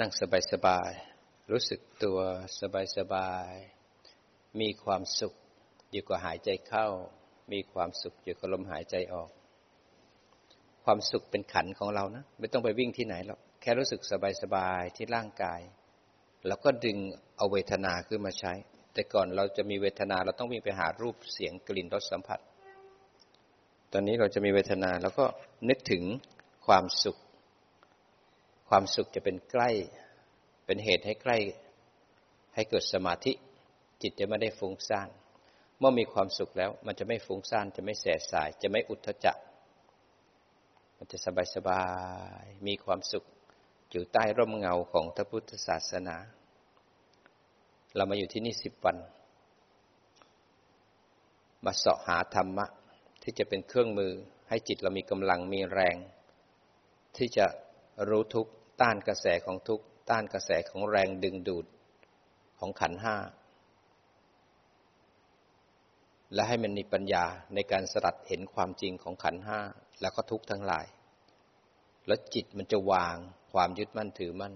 นั่งสบายๆ รู้สึกตัวสบายๆ มีความสุขอยู่กับหายใจเข้า มีความสุขอยู่กับลมหายใจออก ความสุขเป็นขันของเรานะ ไม่ต้องไปวิ่งที่ไหนหรอก แค่รู้สึกสบายๆ ที่ร่างกาย แล้วก็ดึงเอาเวทนาขึ้นมาใช้ แต่ก่อนเราจะมีเวทนาเราต้องวิ่งไปหารูปเสียงกลิ่นรสสัมผัส ตอนนี้เราจะมีเวทนาแล้วก็นึกถึงความสุข ความสุขจะเป็นใกล้ เป็นเหตุให้ใกล้ ให้เกิดสมาธิ จิตจะไม่ได้ฟุ้งซ่าน เมื่อมีความสุขแล้ว มันจะไม่ฟุ้งซ่าน จะไม่แสบสาย จะไม่อุทธจักมันจะสบายสบาย มีความสุข อยู่ใต้ร่มเงาของพระพุทธศาสนา เรามาอยู่ที่นี่สิบวัน มาเสาะหาธรรมะ ที่จะเป็นเครื่องมือให้จิตเรามีกำลังมีแรง ที่จะรู้ทุก ต้านกระแสของทุกต้านกระแสของแรงดึงดูดของขันห้า และให้มันมีปัญญาในการสลัดเห็นความจริงของขันห้า แล้วก็ทุกทั้งหลาย แล้วจิตมันจะวางความยึดมั่นถือมั่น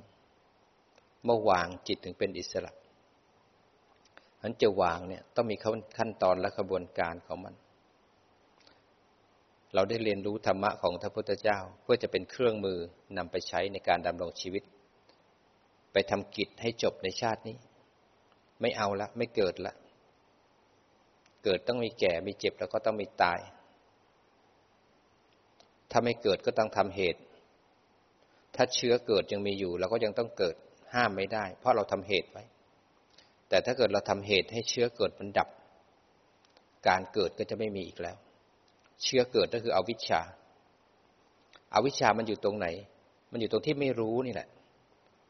เมื่อวางจิตถึงเป็นอิสระนั้นจะวางเนี่ยต้องมีขั้นตอนและกระบวนการของมัน เราได้เรียนรู้ธรรมะของพระพุทธเจ้า เพื่อจะเป็นเครื่องมือนำไปใช้ในการดำรงชีวิต ไปทำกิจให้จบในชาตินี้ ไม่เอาละ ไม่เกิดละ เกิดต้องมีแก่มีเจ็บแล้วก็ต้องมีตาย ถ้าไม่เกิดก็ต้องทำเหตุ ถ้าเชื้อเกิดยังมีอยู่เราก็ยังต้องเกิดห้ามไม่ได้ เพราะเราทำเหตุไว้ แต่ถ้าเกิดเราทำเหตุให้เชื้อเกิดมันดับ การเกิดก็จะไม่มีอีกแล้ว เชื้อเกิดก็คืออวิชชาอาวิชชามันอยู่ตรงไหน มันอยู่ตรงที่ไม่รู้นี่แหละ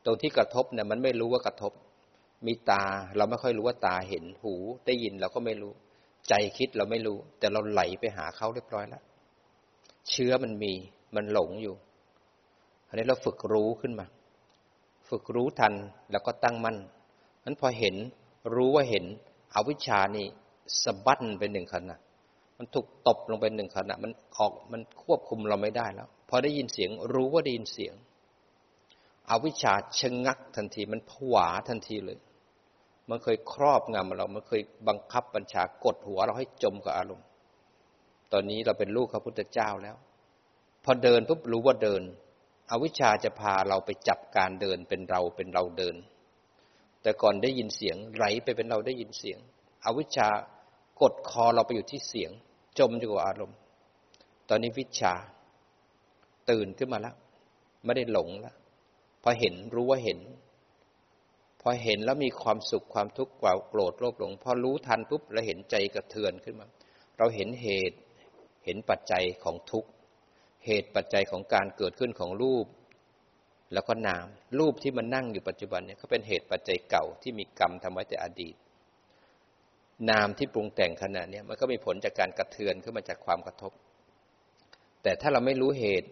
ตรงที่กระทบเนี่ยมันไม่รู้ว่ากระทบ มีตาเราไม่ค่อยรู้ว่าตาเห็นหูได้ยินเราก็ไม่รู้ ใจคิดเราไม่รู้ แต่เราไหลไปหาเขาเรียบร้อยแล้วเชื้อมันมีมันหลงอยู่อันนี้เราฝึกรู้ขึ้นมา ฝึกรู้ทันแล้วก็ตั้งมั่นนั้นพอเห็นรู้ว่าเห็นอวิชชานี่สะบั้นไปหนึ่งขณะ มันถูกตบลงไปหนึ่งขณะ มันออกมันควบคุมเราไม่ได้แล้ว พอได้ยินเสียงรู้ว่าได้ยินเสียง อวิชชาชะงักทันที มันผวาทันทีเลย มันเคยครอบงำเรา มันเคยบังคับบัญชากดหัวเราให้จมกับอารมณ์ ตอนนี้เราเป็นลูกพระพุทธเจ้าแล้ว พอเดินปุ๊บรู้ว่าเดิน อวิชชาจะพาเราไปจับการเดินเป็นเราเป็นเราเดิน แต่ก่อนได้ยินเสียงไหลไปเป็นเราได้ยินเสียง อวิชชากดคอเราไปอยู่ที่เสียง จมอยู่กับอารมณ์ ตอนนี้วิชา ตื่นขึ้นมาแล้ว ไม่ได้หลงแล้วพอเห็นรู้ว่าเห็น พอเห็นแล้วมีความสุขความทุกข์กว่าโกรธโลภหลง พอรู้ทันปุ๊บเราเห็นใจกระเทือนขึ้นมา เราเห็นเหตุ เห็นปัจจัยของทุกข์ เหตุปัจจัยของการเกิดขึ้นของรูป แล้วก็นาม รูปที่มันนั่งอยู่ปัจจุบันเนี่ยเขาเป็นเหตุปัจจัยเก่าที่มีกรรมทำไว้แต่อดีต นามที่ปรุงแต่งขณะนี้มันก็มีผลจากการกระเทือนขึ้นมาจากความกระทบ แต่ถ้าเราไม่รู้เหตุ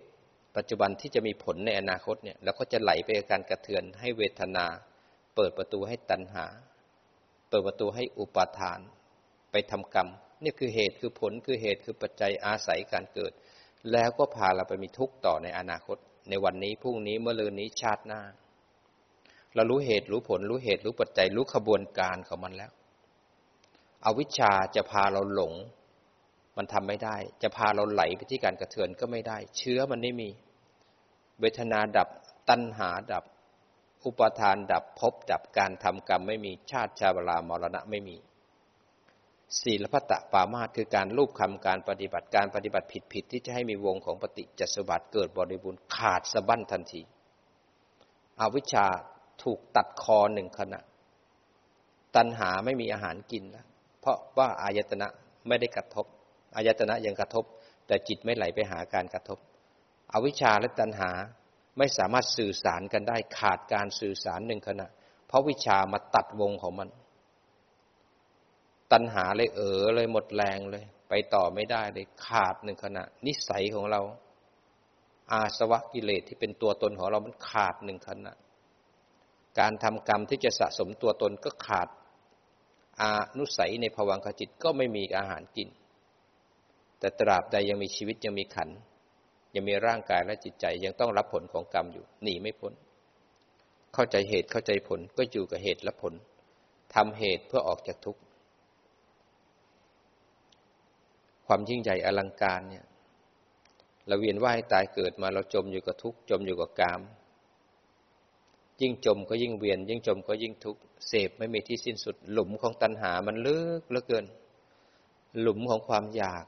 ปัจจุบันที่จะมีผลในอนาคตเนี่ยเราก็จะไหลไปกับการกระเทือนให้เวทนา เปิดประตูให้ตัณหา เปิดประตูให้อุปาทาน ไปทำกรรมนี่คือเหตุคือผลคือเหตุคือปัจจัยอาศัยการเกิด แล้วก็พาเราไปมีทุกข์ต่อในอนาคต ในวันนี้พรุ่งนี้เมื่อลืนนี้ชาติหน้า เรารู้เหตุรู้ผลรู้เหตุรู้ปัจจัยรู้ขบวนการของมันแล้ว อวิชชาจะพาเราหลง มันทำไม่ได้ จะพาเราไหลไปที่การกระเทือนก็ไม่ได้ เชื้อมันไม่มี เวทนาดับตัณหาดับ อุปทานดับพบดับการทำกรรมไม่มีชาติชาเวลามรณะไม่มีศีลพัตตปามาตคือการรูปคำการปฏิบัติการปฏิบัติผิดผิดที่จะให้มีวงของปฏิจจสมบัติเกิดบริบูรณ์ขาดสะบั้นทันทีอวิชชาถูกตัดคอหนึ่งขณะ ตัณหาไม่มีอาหารกินแล้ว เพราะว่าอายตนะไม่ได้กระทบอายตนะยังกระทบ แต่จิตไม่ไหลไปหาการกระทบ อวิชชาและตัณหาไม่สามารถสื่อสารกันได้ขาดการสื่อสารหนึ่งขณะ เพราะวิชามาตัดวงของมัน ตัณหาเลยเออเลยหมดแรงเลย ไปต่อไม่ได้เลยขาดหนึ่งขณะ นิสัยของเรา อาสวะกิเลสที่เป็นตัวตนของเรามันขาดหนึ่งขณะ การทำกรรมที่จะสะสมตัวตนก็ขาด อานุสัยในภวังคจิตก็ไม่มีอาหารกิน แต่ตราบใดยังมีชีวิตยังมีขัน ยังมีร่างกายและจิตใจยังต้องรับผลของกรรมอยู่หนีไม่พ้น เข้าใจเหตุเข้าใจผลก็อยู่กับเหตุและผลทำเหตุเพื่อออกจากทุกข์ความยิ่งใหญ่อลังการเนี่ยเราเวียนว่ายตายเกิดมาเราจมอยู่กับทุกข์จมอยู่กับกาม ยิ่งจมก็ยิ่งเวียน ยิ่งจมก็ยิ่งทุกข์เสพไม่มีที่สิ้นสุด หลุมของตัณหามันลึกเหลือเกิน หลุมของความอยาก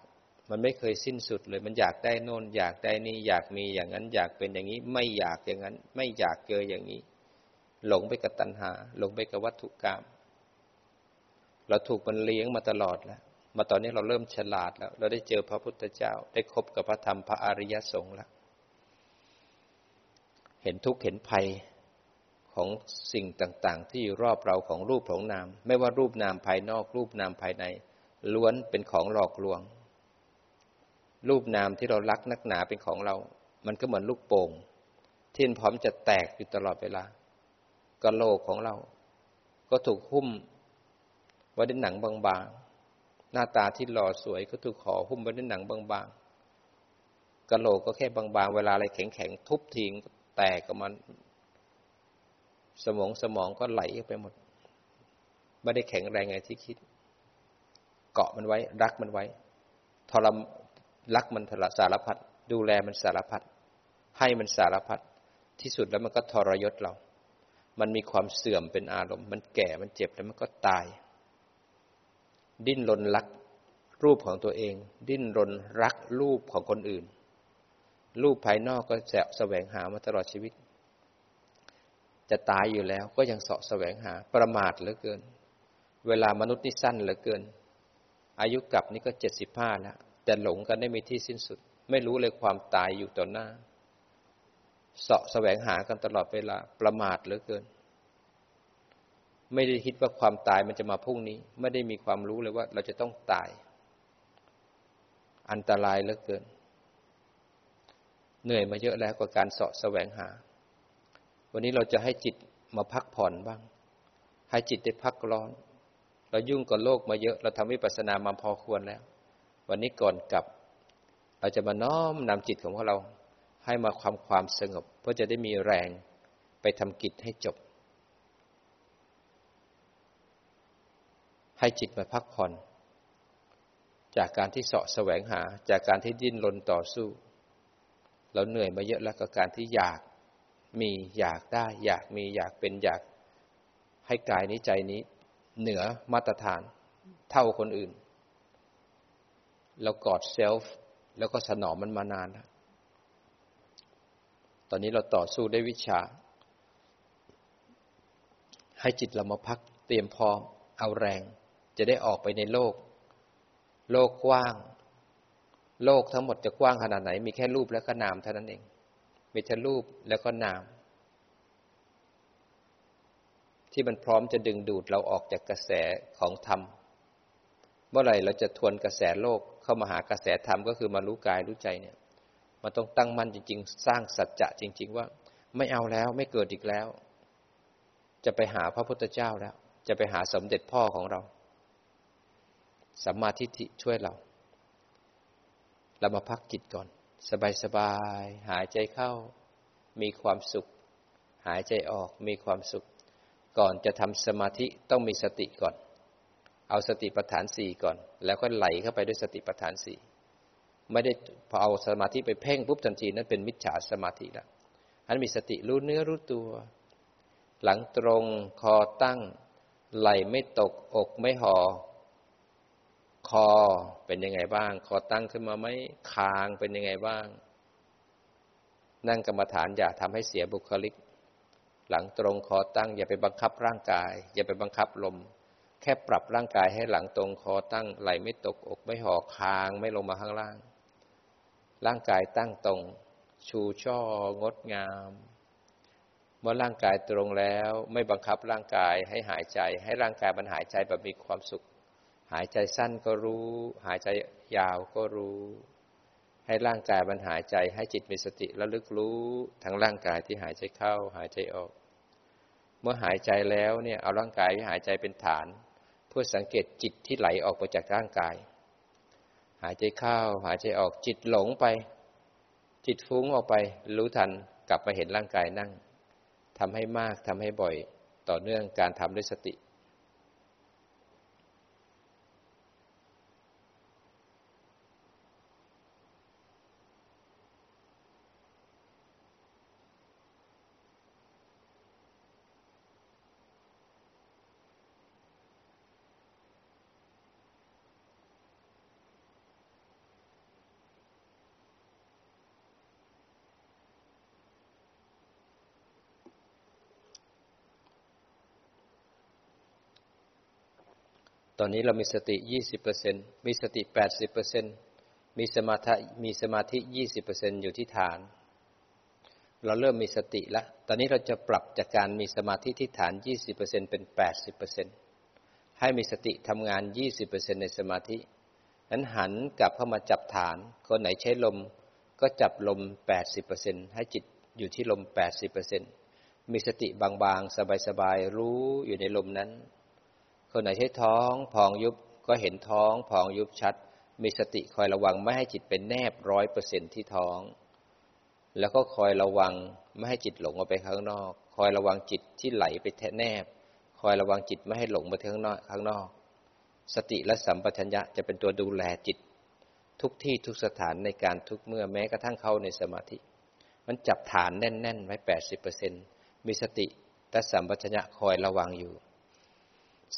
มันไม่เคยสิ้นสุดเลยมันอยากได้โน่น อยากได้นี่อยากมีอย่างนั้น อยากเป็นอย่างนี้ ไม่อยากอย่างนั้น ไม่อยากเจออย่างนี้ หลงไปกับตัณหา หลงไปกับวัตถุกรรมเราถูกมันเลี้ยงมาตลอดแล้วมาตอนนี้เราเริ่มฉลาดแล้ว เราได้เจอพระพุทธเจ้า ได้คบกับพระธรรมพระอริยสงฆ์แล้ว เห็นทุกข์เห็นภัย ของสิ่งต่างๆ ที่อยู่รอบเราของรูปของนาม ไม่ว่ารูปนามภายนอกรูปนามภายใน ล้วนเป็นของหลอกลวง รูปนามที่เรารักนักหนาเป็นของเรา มันก็เหมือนลูกโป่งที่พร้อมจะแตกอยู่ตลอดเวลากระโหลกของเรา ก็ถูกหุ้มไว้ด้วยหนังบางๆ หน้าตาที่หล่อสวยก็ถูกขอหุ้มไว้ด้วยหนังบางๆกระโหลกก็แค่บางๆ เวลาอะไรแข็งๆ ทุบทิ้งแตกออกมา สมองสมองก็ไหลไปหมด ไม่ได้แข็งแรงไงที่คิด เกาะมันไว้ รักมันไว้ทรมรักมันทรสารพัดดูแลมันสารพัดให้มันสารพัดที่สุดแล้วมันก็ทรยศเรา มันมีความเสื่อมเป็นอารมณ์ มันแก่มันเจ็บแล้วมันก็ตาย ดิ้นรนรักรูปของตัวเอง ดิ้นรนรักรูปของคนอื่น รูปภายนอกก็แสะแสวงหามาตลอดชีวิต จะตายอยู่แล้วก็ยังเสาะแสวงหาประมาทเหลือเกิน เวลามนุษย์นี่สั้นเหลือเกิน อายุกลับนี่ก็เจ็ดสิบห้าแล้วแต่หลงกันได้มีที่สิ้นสุด ไม่รู้เลยความตายอยู่ต่อหน้า เสาะแสวงหากันตลอดเวลาประมาทเหลือเกิน ไม่ได้คิดว่าความตายมันจะมาพรุ่งนี้ ไม่ได้มีความรู้เลยว่าเราจะต้องตาย อันตรายเหลือเกิน เหนื่อยมาเยอะแล้วกับการเสาะแสวงหา วันนี้เราจะให้จิตมาพักผ่อนบ้าง ให้จิตได้พักร้อน เรายุ่งกับโลกมาเยอะ เราทำวิปัสสนามาพอควรแล้ว วันนี้ก่อนกลับ เราจะมาน้อมนำจิตของพวกเราให้มาความความสงบ เพื่อจะได้มีแรงไปทำกิจให้จบ ให้จิตมาพักผ่อน จากการที่เสาะแสวงหา จากการที่ดิ้นรนต่อสู้ เราเหนื่อยมาเยอะแล้วกับการที่อยาก มีอยากได้ อยากมีอยากเป็นอยากให้กายนี้ใจนี้ เหนือมาตรฐานเท่าคนอื่น เรากอดเซลฟ์แล้วก็สนองมันมานานแล้วตอนนี้เราต่อสู้ได้วิชา ให้จิตเรามาพักเตรียมพร้อม เอาแรง จะได้ออกไปในโลก โลกกว้าง โลกทั้งหมดจะกว้างขนาดไหน มีแค่รูปและก็นามเท่านั้นเอง มีแต่รูปแล้วก็นาม ที่มันพร้อมจะดึงดูดเราออกจากกระแสของธรรม เมื่อไหร่เราจะทวนกระแสโลกเข้ามาหากระแสธรรมก็คือมารู้กายรู้ใจเนี่ย มันต้องตั้งมั่นจริง ๆ สร้างสัจจะจริง ๆ ว่าไม่เอาแล้วไม่เกิดอีกแล้ว จะไปหาพระพุทธเจ้าแล้ว จะไปหาสมเด็จพ่อของเราสัมมาทิฏฐิช่วยเรา เรามาพักจิตก่อน สบายสบายหายใจเข้า มีความสุข หายใจออกมีความสุข ก่อนจะทำสมาธิต้องมีสติก่อน เอาสติปัฏฐานสี่ก่อน แล้วก็ไหลเข้าไปด้วยสติปัฏฐานสี่ไม่ได้พอเอาสมาธิไปเพ่งปุ๊บทันทีนั้นเป็นมิจฉาสมาธิแล้วอันมีสติรู้เนื้อรู้ตัว หลังตรงคอตั้ง ไหลไม่ตกอกไม่หอ่อ คอเป็นยังไงบ้าง คอตั้งขึ้นมาไหมคางเป็นยังไงบ้าง นั่งกรรมฐานอย่าทำให้เสียบุคลิก หลังตรงคอตั้ง อย่าไปบังคับร่างกาย อย่าไปบังคับลม แค่ปรับร่างกายให้หลังตรงคอตั้งไหลไม่ตกอกไม่ห่อคางไม่ลงมาข้างล่าง ร่างกายตั้งตรง ชูช่องดงามเมื่อร่างกายตรงแล้วไม่บังคับร่างกายให้หายใจ ให้ร่างกายมันหายใจแบบมีความสุข หายใจสั้นก็รู้ หายใจยาวก็รู้ ให้ร่างกายมันหายใจให้จิตมีสติระลึกรู้ ทั้งร่างกายที่หายใจเข้าหายใจออก เมื่อหายใจแล้วเนี่ยเอาร่างกายที่หายใจเป็นฐาน เพื่อสังเกตจิตที่ไหลออกไปจากร่างกาย หายใจเข้าหายใจออกจิตหลงไป จิตฟุ้งออกไป รู้ทันกลับมาเห็นร่างกายนั่งทำให้มากทำให้บ่อย ต่อเนื่องการทำด้วยสติ ตอนนี้เรามีสติยี่สิบเปอร์เซ็นมีสติแปดสิบเปอร์เซ็นมีสมาธิมีสมาธิยี่สิบเปอยู่ที่ฐาน เราเริ่มมีสติแล้วตอนนี้เราจะปรับจากการมีสมาธิที่ฐานยี่สิบเป็นเป็นแปดสิบเปอร์เซ็นให้มีสติทำงานยี่สิบเปอร์เซ็นในสมาธินั้นหันกลับเข้ามาจับฐาน คนไหนใช้ลมก็จับลมแปดสิบเปอร์เซ็นให้จิตอยู่ที่ลมแปดสิบเปอร์เซ็นมีสติบางๆ สบายๆ รู้อยู่ในลมนั้น คนไหนใช้ท้องพองยุบก็เห็นท้องพองยุบชัด มีสติคอยระวังไม่ให้จิตเป็นแนบร้อยเปอร์เซ็นที่ท้อง แล้วก็คอยระวังไม่ให้จิตหลงออกไปข้างนอก คอยระวังจิตที่ไหลไปแทแนบ คอยระวังจิตไม่ให้หลงไปข้างนอกข้างนอก สติและสัมปชัญญะจะเป็นตัวดูแลจิต ทุกที่ทุกสถานในการทุกเมื่อแม้กระทั่งเข้าในสมาธิ มันจับฐานแน่นๆไว้แปดสิบเปอร์เซ็นมีสติและสัมปชัญญะคอยระวังอยู่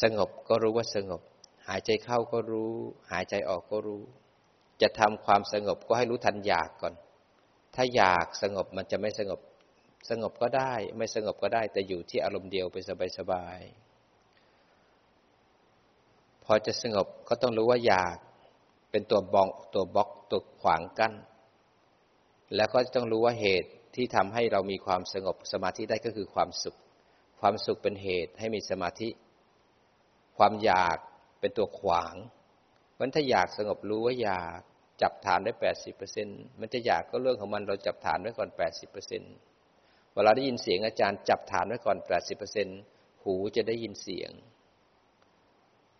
สงบก็รู้ว่าสงบ หายใจเข้าก็รู้ หายใจออกก็รู้ จะทำความสงบก็ให้รู้ทันอยากก่อน ถ้าอยากสงบมันจะไม่สงบ สงบก็ได้ ไม่สงบก็ได้ แต่อยู่ที่อารมณ์เดียวไปสบายๆพอจะสงบก็ต้องรู้ว่าอยากเป็นตัวบองตัวบล็อกตัวขวางกั้น แล้วก็ต้องรู้ว่าเหตุที่ทำให้เรามีความสงบสมาธิได้ก็คือความสุข ความสุขเป็นเหตุให้มีสมาธิ ความอยากเป็นตัวขวางมันถ้าอยากสงบรู้ว่าอยากจับฐานได้แปดสิบเปอร์เซ็นมันจะอยากก็เรื่องของมันเราจับฐานไว้ก่อนแปดสิบเปอร์เซ็นเวลาได้ยินเสียงอาจารย์จับฐานไว้ก่อนแปดสิบเปอร์เซ็นหูจะได้ยินเสียง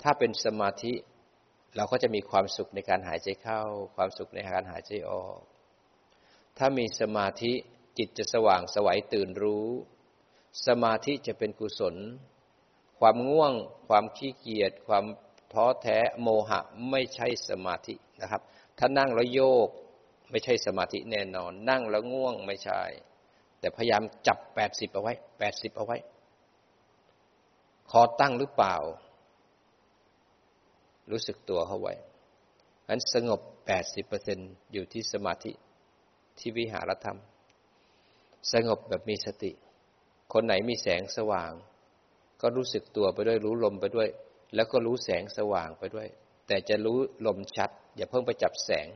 ถ้าเป็นสมาธิเราก็จะมีความสุขในการหายใจเข้า ความสุขในการหายใจออก ถ้ามีสมาธิจิตจะสว่างสวัยตื่นรู้ สมาธิจะเป็นกุศล ความง่วง ความขี้เกียจความท้อแท้โมหะไม่ใช่สมาธินะครับ ถ้านั่งแล้วโยกไม่ใช่สมาธิแน่นอน นั่งแล้วง่วงไม่ใช่ แต่พยายามจับแปดสิบเอาไว้แปดสิบเอาไว้ คอตั้งหรือเปล่า รู้สึกตัวเข้าไว้อันสงบแปดสิบเปอร์เซ็นอยู่ที่สมาธิที่วิหารธรรม สงบแบบมีสติ คนไหนมีแสงสว่าง ก็รู้สึกตัวไปด้วยรู้ลมไปด้วย แล้วก็รู้แสงสว่างไปด้วย แต่จะรู้ลมชัด อย่าเพิ่งไปจับแสง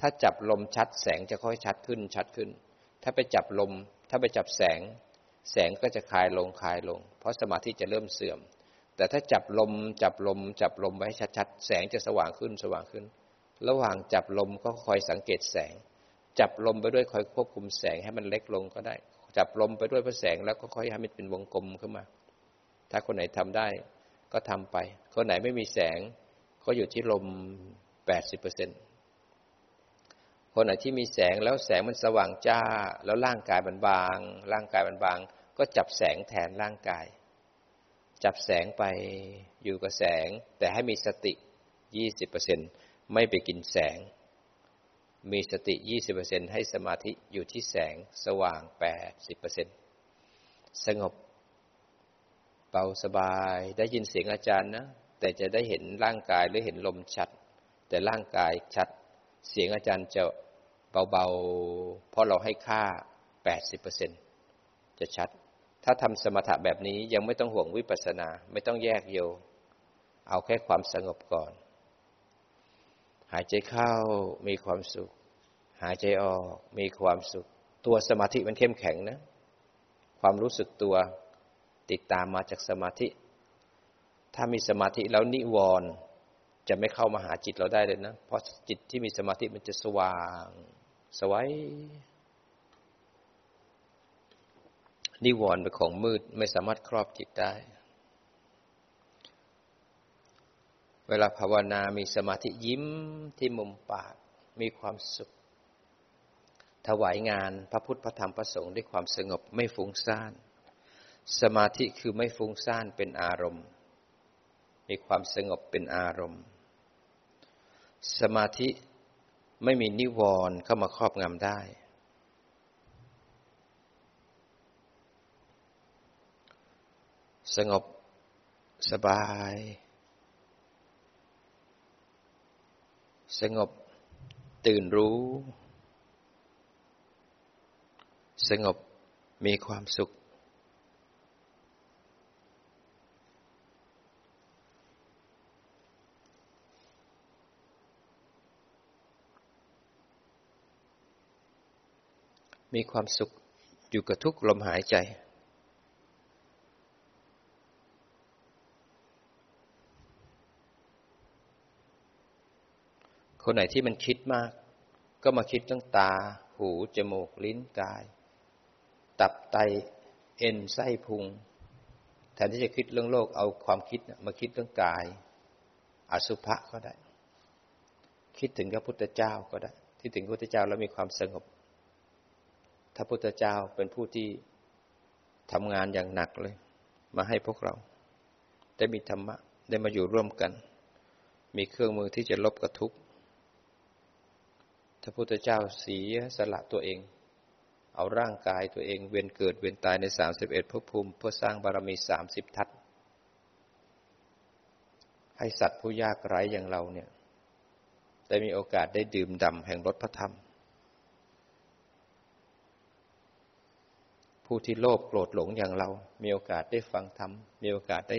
ถ้าจับลมชัดแสงจะค่อยชัดขึ้นชัดขึ้น ถ้าไปจับลม ถ้าไปจับแสง แสงก็จะคลายลงคลายลง เพราะสมาธิจะเริ่มเสื่อม แต่ถ้าจับลมจับลม จับลมไว้ชัดๆแสงจะสว่างขึ้นสว่างขึ้น ระหว่างจับลมก็คอยสังเกตแสง จับลมไปด้วยคอยควบคุมแสงให้มันเล็กลงก็ได้ จับลมไปด้วยพราะแสงแล้วก็ค่อยให้มันเป็นวงกลมขึ้นมา ถ้าคนไหนทำได้ก็ทำไป คนไหนไม่มีแสงก็อยู่ที่ลมแปดสิบเปอร์เซ็นคนไหนที่มีแสงแล้วแสงมันสว่างจ้า แล้วร่างกายมันบาง ร่างกายมันบาง ก็จับแสงแทนร่างกาย จับแสงไปอยู่กับแสง แต่ให้มีสติยี่สิบเปอร์เซ็นไม่ไปกินแสง มีสติยี่สิบเปอร์เซ็นให้สมาธิอยู่ที่แสงสว่างแปดสิบเปอร์เซ็นสงบ เบาสบาย ได้ยินเสียงอาจารย์นะ แต่จะได้เห็นร่างกายหรือเห็นลมชัด แต่ร่างกายชัด เสียงอาจารย์จะเบาๆ เพราะเราให้ค่า 80%จะชัด ถ้าทำสมถะแบบนี้ยังไม่ต้องห่วงวิปัสสนา ไม่ต้องแยกโย เอาแค่ความสงบก่อน หายใจเข้ามีความสุข หายใจออกมีความสุข ตัวสมาธิมันเข้มแข็งนะ ความรู้สึกตัว ติดตามมาจากสมาธิ ถ้ามีสมาธิแล้วนิวรณ์จะไม่เข้ามาหาจิตเราได้เลยนะ เพราะจิตที่มีสมาธิมันจะสว่าง สวัยนิวรณ์เป็นของมืดไม่สามารถครอบจิตได้ เวลาภาวนามีสมาธิยิ้มที่มุมปาก มีความสุข ถวายงานพระพุทธพระธรรมพระสงฆ์ด้วยความสงบไม่ฟุ้งซ่าน สมาธิคือไม่ฟุ้งซ่านเป็นอารมณ์ มีความสงบเป็นอารมณ์ สมาธิไม่มีนิวรณ์เข้ามาครอบงำได้ สงบสบาย สงบตื่นรู้ สงบมีความสุข มีความสุขอยู่กับทุกลมหายใจ คนไหนที่มันคิดมาก ก็มาคิดเรื่องตา หู จมูก ลิ้น กาย ตับไต เอ็น ไส้พุง แทนที่จะคิดเรื่องโลก เอาความคิดมาคิดเรื่องกาย อสุภะก็ได้ คิดถึงพระพุทธเจ้าก็ได้ ที่ถึงพระพุทธเจ้าแล้วมีความสงบ ถ้าพุทธเจ้าเป็นผู้ที่ทำงานอย่างหนักเลย มาให้พวกเรา ได้มีธรรมะ ได้มาอยู่ร่วมกัน มีเครื่องมือที่จะลบกับทุกข์พระพุทธเจ้าเสียสละตัวเอง เอาร่างกายตัวเองเวียนเกิดเวียนตายในสามสิบเอ็ดภพภูมิ เพื่อสร้างบารมีสามสิบทัศให้สัตว์ผู้ยากไร้อย่างเราเนี่ย ได้มีโอกาสได้ดื่มด่ำแห่งรสพระธรรม ผู้ที่โลภโกรธหลงอย่างเรา มีโอกาสได้ฟังธรรม มีโอกาสได้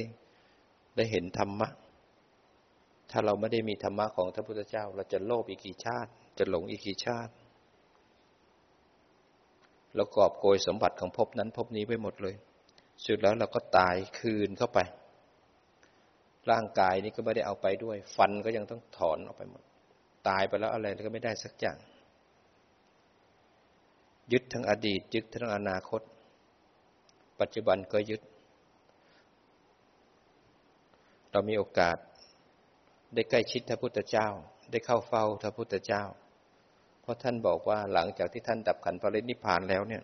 ได้เห็นธรรมะ ถ้าเราไม่ได้มีธรรมะของพระพุทธเจ้า เราจะโลภอีกกี่ชาติ จะหลงอีกกี่ชาติ เรากอบโกยสมบัติของภพนั้นภพนี้ไปหมดเลย สุดแล้วเราก็ตายคืนเข้าไป ร่างกายนี้ก็ไม่ได้เอาไปด้วย ฟันก็ยังต้องถอนออกไปหมด ตายไปแล้วอะไรก็ไม่ได้สักอย่างยึดทั้งอดีต ยึดทั้งอนาคต ปัจจุบันก็ยึด เรามีโอกาส ได้ใกล้ชิดพระพุทธเจ้า ได้เข้าเฝ้าพระพุทธเจ้า เพราะท่านบอกว่าหลังจากที่ท่านดับขันปรินิพานแล้วเนี่ย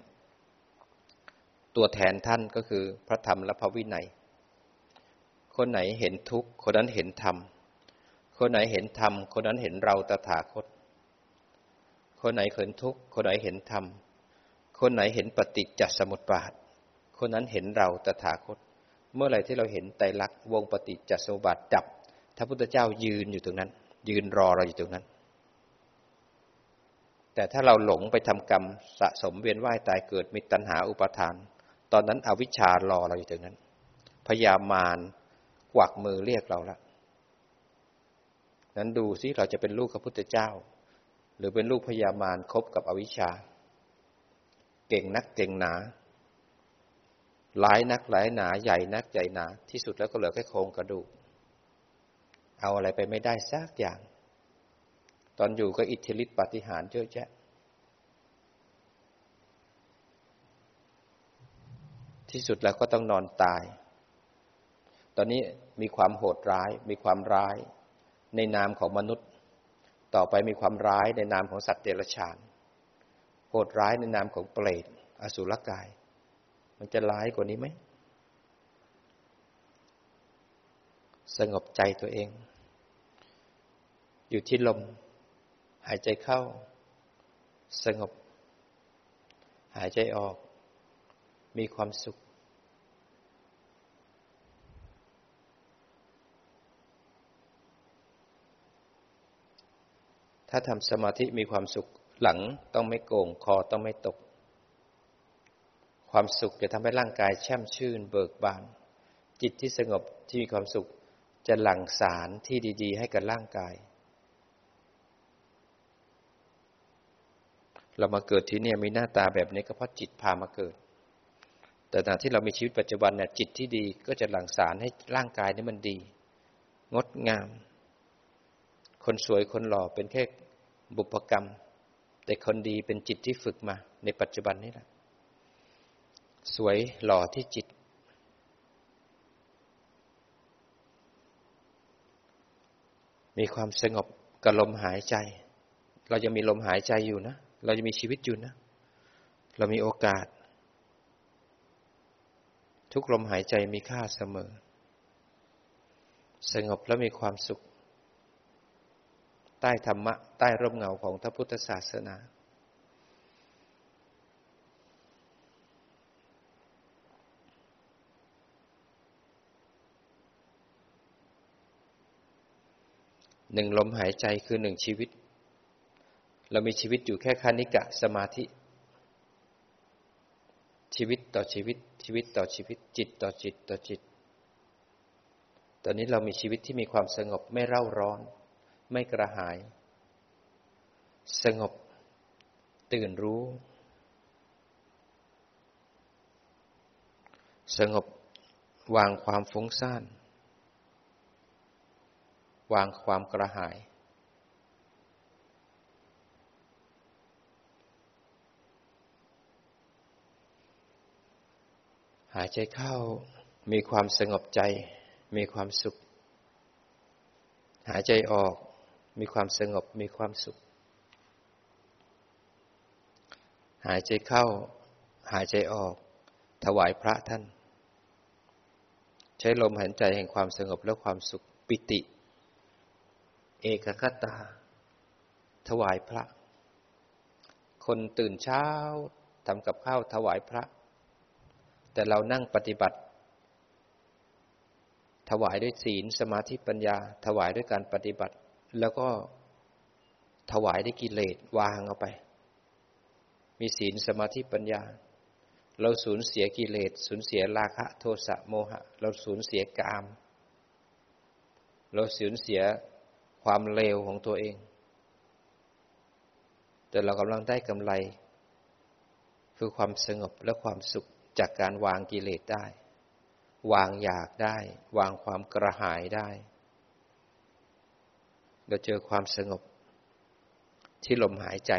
ตัวแทนท่านก็คือพระธรรมและพระวินัย คนไหนเห็นทุกข์คนนั้นเห็นธรรม คนไหนเห็นธรรม คนนั้นเห็นเราตถาคต คนไหนเห็นทุกข์คนไหนเห็นธรรมคนไหนเห็นปฏิจจสมุปบาท คนนั้นเห็นเราตถาคต เมื่อไหร่ที่เราเห็นไตรลักษณ์วงปฏิจจสมุปบาทดับพระพุทธเจ้ายืนอยู่ตรงนั้น ยืนรอเราอยู่ตรงนั้น แต่ถ้าเราหลงไปทำกรรมสะสมเวียนว่ายตายเกิดมีตัณหาอุปทาน ตอนนั้นอวิชชารอเราอยู่ตรงนั้นพยามารกวักมือเรียกเราละนั้นดูซิเราจะเป็นลูกพระพุทธเจ้า หรือเป็นลูกพยามารคบกับอวิชชา เก่งนักเก่งหนา หลายนักหลายหนาใหญ่นักใหญ่หนา ที่สุดแล้วก็เหลือแค่โครงกระดูก เอาอะไรไปไม่ได้สักอย่าง ตอนอยู่ก็อิทธิฤทธิปฏิหารเยอะแยะ ที่สุดแล้วก็ต้องนอนตาย ตอนนี้มีความโหดร้าย มีความร้าย ในนามของมนุษย์ ต่อไปมีความร้ายในนามของสัตว์เดรัจฉาน โหดร้ายในนามของเปรตอสุรกาย มันจะร้ายกว่านี้ไหม สงบใจตัวเอง อยู่ที่ลม หายใจเข้า สงบ หายใจออก มีความสุข ถ้าทำสมาธิมีความสุขหลังต้องไม่โกงคอต้องไม่ตก ความสุขจะทำให้ร่างกายแช่มชื่น เบิกบาน จิตที่สงบที่มีความสุขจะหลั่งสารที่ดี ๆ ให้กับร่างกาย เรามาเกิดที่นี่มีหน้าตาแบบนี้ก็เพราะจิตพามาเกิด แต่ตอนที่เรามีชีวิตปัจจุบันเนี่ยจิตที่ดีก็จะหลั่งสารให้ร่างกายนี้มันดี งดงาม คนสวยคนหล่อเป็นแค่บุพกรรม แต่คนดีเป็นจิตที่ฝึกมาในปัจจุบันนี้แหละ สวยหล่อที่จิต มีความสงบกับลมหายใจ เรายังมีลมหายใจอยู่นะ เราจะมีชีวิตอยู่นะ เรามีโอกาส ทุกลมหายใจมีค่าเสมอ สงบและมีความสุข ใต้ธรรมะ ใต้ร่มเงาของพระพุทธศาสนา หนึ่งลมหายใจคือหนึ่งชีวิต เรามีชีวิตอยู่แค่คานิกะสมาธิ ชีวิตต่อชีวิต ชีวิตต่อชีวิต จิตต่อจิตต่อจิต ตอนนี้เรามีชีวิตที่มีความสงบไม่เร่าร้อน ไม่กระหาย สงบ ตื่นรู้ สงบวางความฟุ้งซ่าน วางความกระหาย หายใจเข้ามีความสงบใจ มีความสุข หายใจออกมีความสงบมีความสุข หายใจเข้า หายใจออก ถวายพระท่าน ใช้ลมหายใจแห่งความสงบและความสุขปิติ เอกคตา ถวายพระ คนตื่นเช้าทำกับข้าวถวายพระ แต่เรานั่งปฏิบัติ ถวายด้วยศีลสมาธิปัญญา ถวายด้วยการปฏิบัติ แล้วก็ถวายด้วยกิเลสวางเอาไป มีศีลสมาธิปัญญา เราสูญเสียกิเลสสูญเสียราคะโทสะโมหะ เราสูญเสียกาม เราสูญเสีย ความเลวของตัวเอง แต่เรากำลังได้กำไร คือความสงบและความสุขจากการวางกิเลสได้ วางอยากได้ วางความกระหายได้ เราเจอความสงบที่ลมหายใจ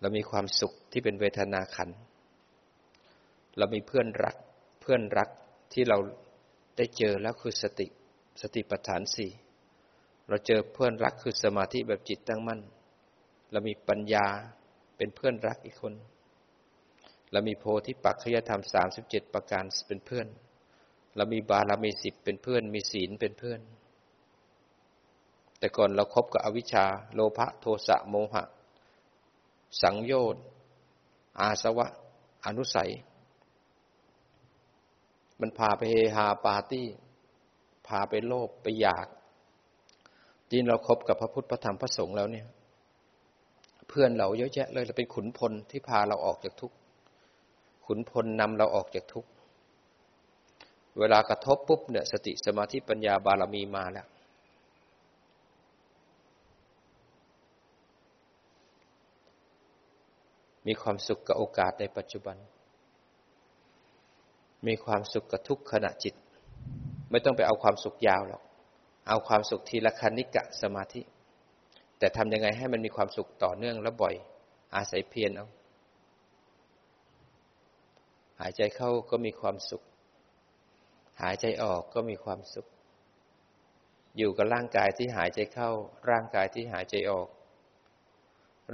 เรามีความสุขที่เป็นเวทนาขัน เรามีเพื่อนรัก เพื่อนรักที่เราได้เจอแล้วคือสติ สติปัฏฐานสี่เราเจอเพื่อนรักคือสมาธิแบบจิตตั้งมั่น เรามีปัญญาเป็นเพื่อนรักอีกคน เรามีโพธิปักขยธรรมสามสิบเจ็ดประการเป็นเพื่อน เรามีบารามีสิบเป็นเพื่อน มีศีลเป็นเพื่อน แต่ก่อนเราครบกับอวิชชา โลภะโทสะโมหะ สังโยชน์อาสวะ อนุสัย มันพาไปเฮฮาปาร์ตี้ พาไปโลภไปอยากที่เราครบกับพระพุทธพระธรรมพระสงฆ์แล้วเนี่ย เพื่อนเราเยอะแยะเลยเราเป็นขุนพลที่พาเราออกจากทุกข์ขุนพลนำเราออกจากทุกข์เวลากระทบปุ๊บเนี่ยสติสมาธิปัญญาบารมีมาแล้วมีความสุขกับโอกาสในปัจจุบัน มีความสุขกับทุกขณะจิต ไม่ต้องไปเอาความสุขยาวหรอก เอาความสุขทีละคณิกะสมาธิ แต่ทำยังไงให้มันมีความสุขต่อเนื่องและบ่อย อาศัยเพียรเอาหายใจเข้าก็มีความสุข หายใจออกก็มีความสุข อยู่กับร่างกายที่หายใจเข้า ร่างกายที่หายใจออก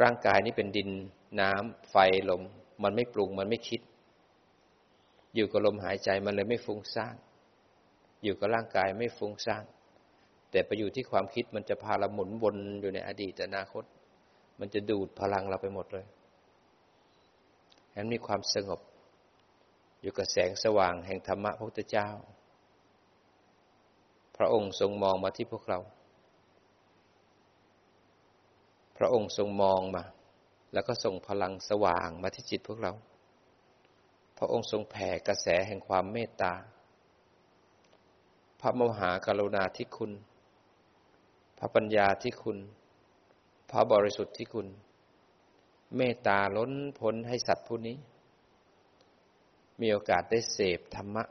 ร่างกายนี้เป็นดิน น้ำ ไฟ ลม มันไม่ปรุง มันไม่คิด อยู่กับลมหายใจมันเลยไม่ฟุ้งซ่าน อยู่กับร่างกายไม่ฟุ้งซ่านแต่ไปอยู่ที่ความคิดมันจะพาเราหมุนวนอยู่ในอดีตอนาคต มันจะดูดพลังเราไปหมดเลยฉะนั้นมีความสงบ อยู่กับแสงสว่างแห่งธรรมะพระพุทธเจ้า พระองค์ทรงมองมาที่พวกเรา พระองค์ทรงมองมา แล้วก็ส่งพลังสว่างมาที่จิตพวกเรา พระองค์ทรงแผ่กระแสแห่งความเมตตา พระมหากรุณาธิคุณ พระปัญญาที่คุณ พระบริสุทธิ์ที่คุณ เมตตาล้นพ้นให้สัตว์ผู้นี้ มีโอกาสได้เสพธรรมะ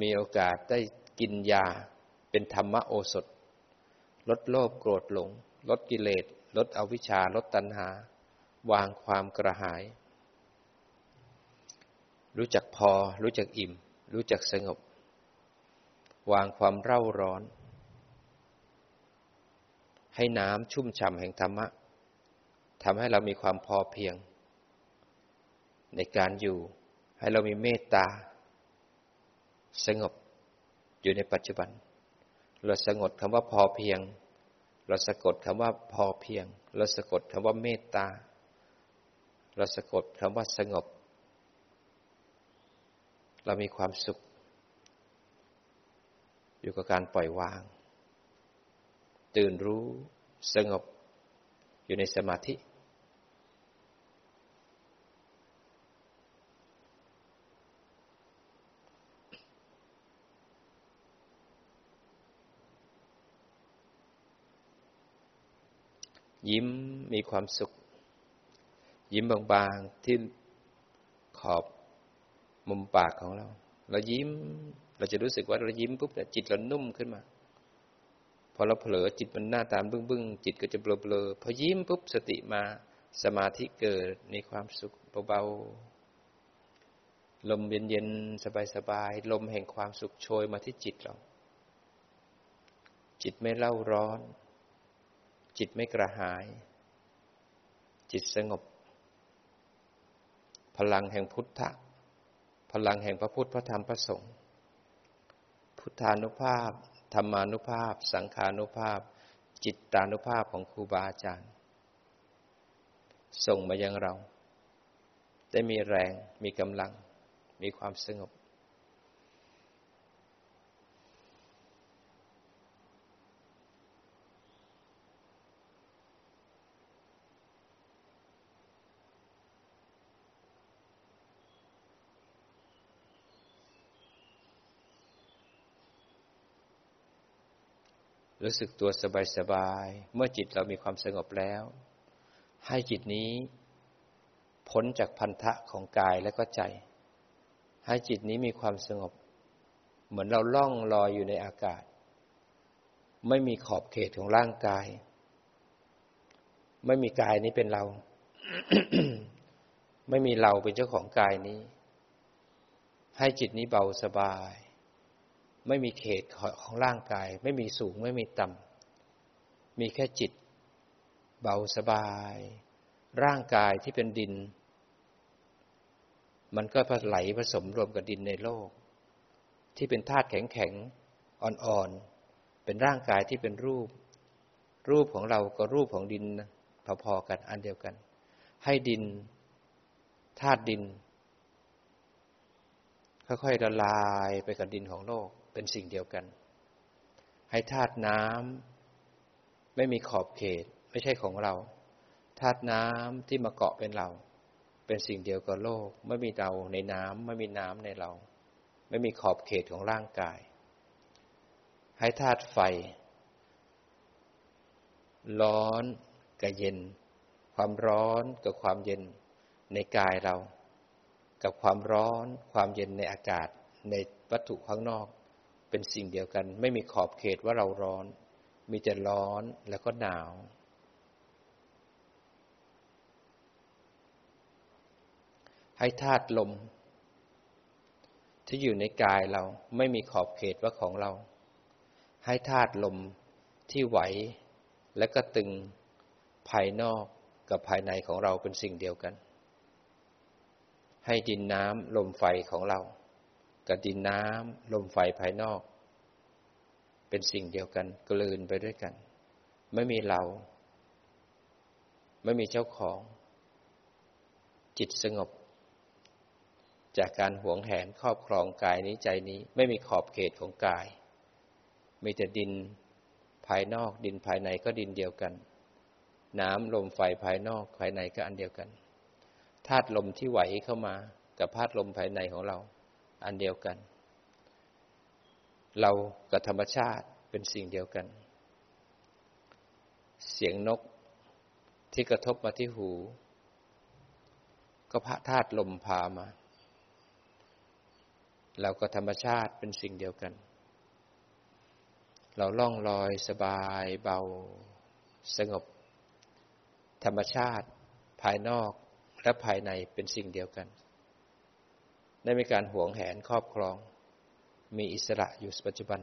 มีโอกาสได้กินยาเป็นธรรมะโอสถ ลดโลภโกรธหลง ลดกิเลส ลดอวิชชา ลดตัณหา วางความกระหาย รู้จักพอ รู้จักอิ่ม รู้จักสงบ วางความเร่าร้อน ให้น้ำชุ่มฉ่ำแห่งธรรมะทำให้เรามีความพอเพียง ในการอยู่ ให้เรามีเมตตา สงบอยู่ในปัจจุบัน เราสงบคำว่าพอเพียง เราสะกดคำว่าพอเพียง เราสะกดคำว่าเมตตา เราสะกดคำว่าสงบ เรามีความสุข อยู่กับการปล่อยวาง ตื่นรู้สงบอยู่ในสมาธิ ยิ้มมีความสุข ยิ้มบางๆที่ขอบมุมปากของเรา เรายิ้ม เราจะรู้สึกว่าเรายิ้มปุ๊บเนี่ยจิตเรานุ่มขึ้นมา พอเราเผลอจิตมันหน้าตามบึ้งๆจิตก็จะเบลอๆพอยิ้มปุ๊บสติมาสมาธิเกิดมีความสุขเบาๆลมเย็นๆสบายๆลมแห่งความสุขโชยมาที่จิตเรา จิตไม่เล่าร้อน จิตไม่กระหาย จิตสงบ พลังแห่งพุทธะพลังแห่งพระพุทธพระธรรมพระสงฆ์ พุทธานุภาพ ธรรมานุภาพ สังขานุภาพ จิตตานุภาพของครูบาอาจารย์ ส่งมายังเรา ได้มีแรงมีกำลัง มีความสงบ รู้สึกตัวสบายๆ เมื่อจิตเรามีความสงบแล้ว ให้จิตนี้พ้นจากพันธะของกายและก็ใจ ให้จิตนี้มีความสงบ เหมือนเราล่องลอยอยู่ในอากาศ ไม่มีขอบเขตของร่างกาย ไม่มีกายนี้เป็นเรา ไม่มีเราเป็นเจ้าของกายนี้ ให้จิตนี้เบาสบาย ไม่มีเขตของร่างกาย ไม่มีสูงไม่มีต่ำมีแค่จิต เบาสบาย ร่างกายที่เป็นดิน มันก็ผไหลผสมรวมกับดินในโลก ที่เป็นธาตุแข็งแข็งอ่อนๆ เป็นร่างกายที่เป็นรูป รูปของเราก็รูปของดินพอๆกันอันเดียวกัน ให้ดินธาตุดิน ค่อยๆละลายไปกับดินของโลก เป็นสิ่งเดียวกัน ให้ธาตุน้ำไม่มีขอบเขตไม่ใช่ของเราธาตุน้ำที่มาเกาะเป็นเรา เป็นสิ่งเดียวกับโลก ไม่มีเราในน้ำไม่มีน้ำในเรา ไม่มีขอบเขตของร่างกาย ให้ธาตุไฟ ร้อนกับเย็น ความร้อนกับความเย็นในกายเรา กับความร้อนความเย็นในอากาศในวัตถุข้างนอก เป็นสิ่งเดียวกัน ไม่มีขอบเขตว่าเราร้อน มีแต่ร้อนแล้วก็หนาว ให้ธาตุลม ที่อยู่ในกายเราไม่มีขอบเขตว่าของเรา ให้ธาตุลมที่ไหวและก็ตึงภายนอกกับภายในของเราเป็นสิ่งเดียวกัน ให้ดินน้ำลมไฟของเรา กับดินน้ำลมไฟภายนอก เป็นสิ่งเดียวกันกลืนไปด้วยกัน ไม่มีเรา ไม่มีเจ้าของ จิตสงบ จากการหวงแหนครอบครองกายนี้ใจนี้ ไม่มีขอบเขตของกาย มีแต่ดินภายนอก ดินภายในก็ดินเดียวกัน น้ำลมไฟภายนอกภายในก็อันเดียวกันธาตุลมที่ไหวเข้ามา กับธาตุลมภายในของเรา อันเดียวกัน เรากับธรรมชาติเป็นสิ่งเดียวกัน เสียงนกที่กระทบมาที่หู ก็พระธาตุลมพามา เราก็ธรรมชาติเป็นสิ่งเดียวกัน เราล่องลอยสบายเบา สงบ ธรรมชาติภายนอกและภายในเป็นสิ่งเดียวกัน ได้มีการหวงแหนครอบครอง มีอิสระอยู่ปัจจุบัน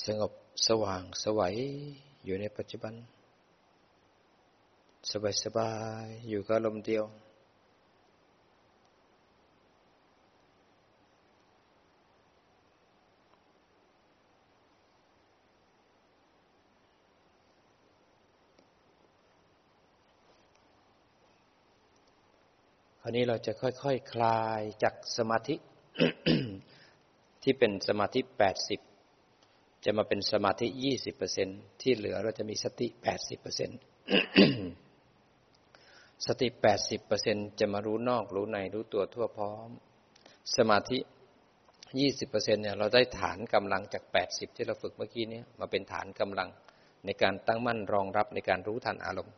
สงบสว่างสวัยอยู่ในปัจจุบัน สบายสบายอยู่กับลมเดียว คราวนี้เราจะค่อยๆคคลายจากสมาธิ ที่เป็นสมาธิแปดสิบ จะมาเป็นสมาธิยี่สิบเปอร์เซ็นที่เหลือเราจะมีสติแปดสิบเปอร์เซ็นสติแปดสิบเปอร์เซ็นจะมารู้นอกรู้ในรู้ตัวทั่วพร้อม สมาธิยี่สิบเปอร์เซ็นเนี่ยเราได้ฐานกำลังจากแปดสิบที่เราฝึกเมื่อกี้นี้มาเป็นฐานกำลังในการตั้งมั่นรองรับในการรู้ทันอารมณ์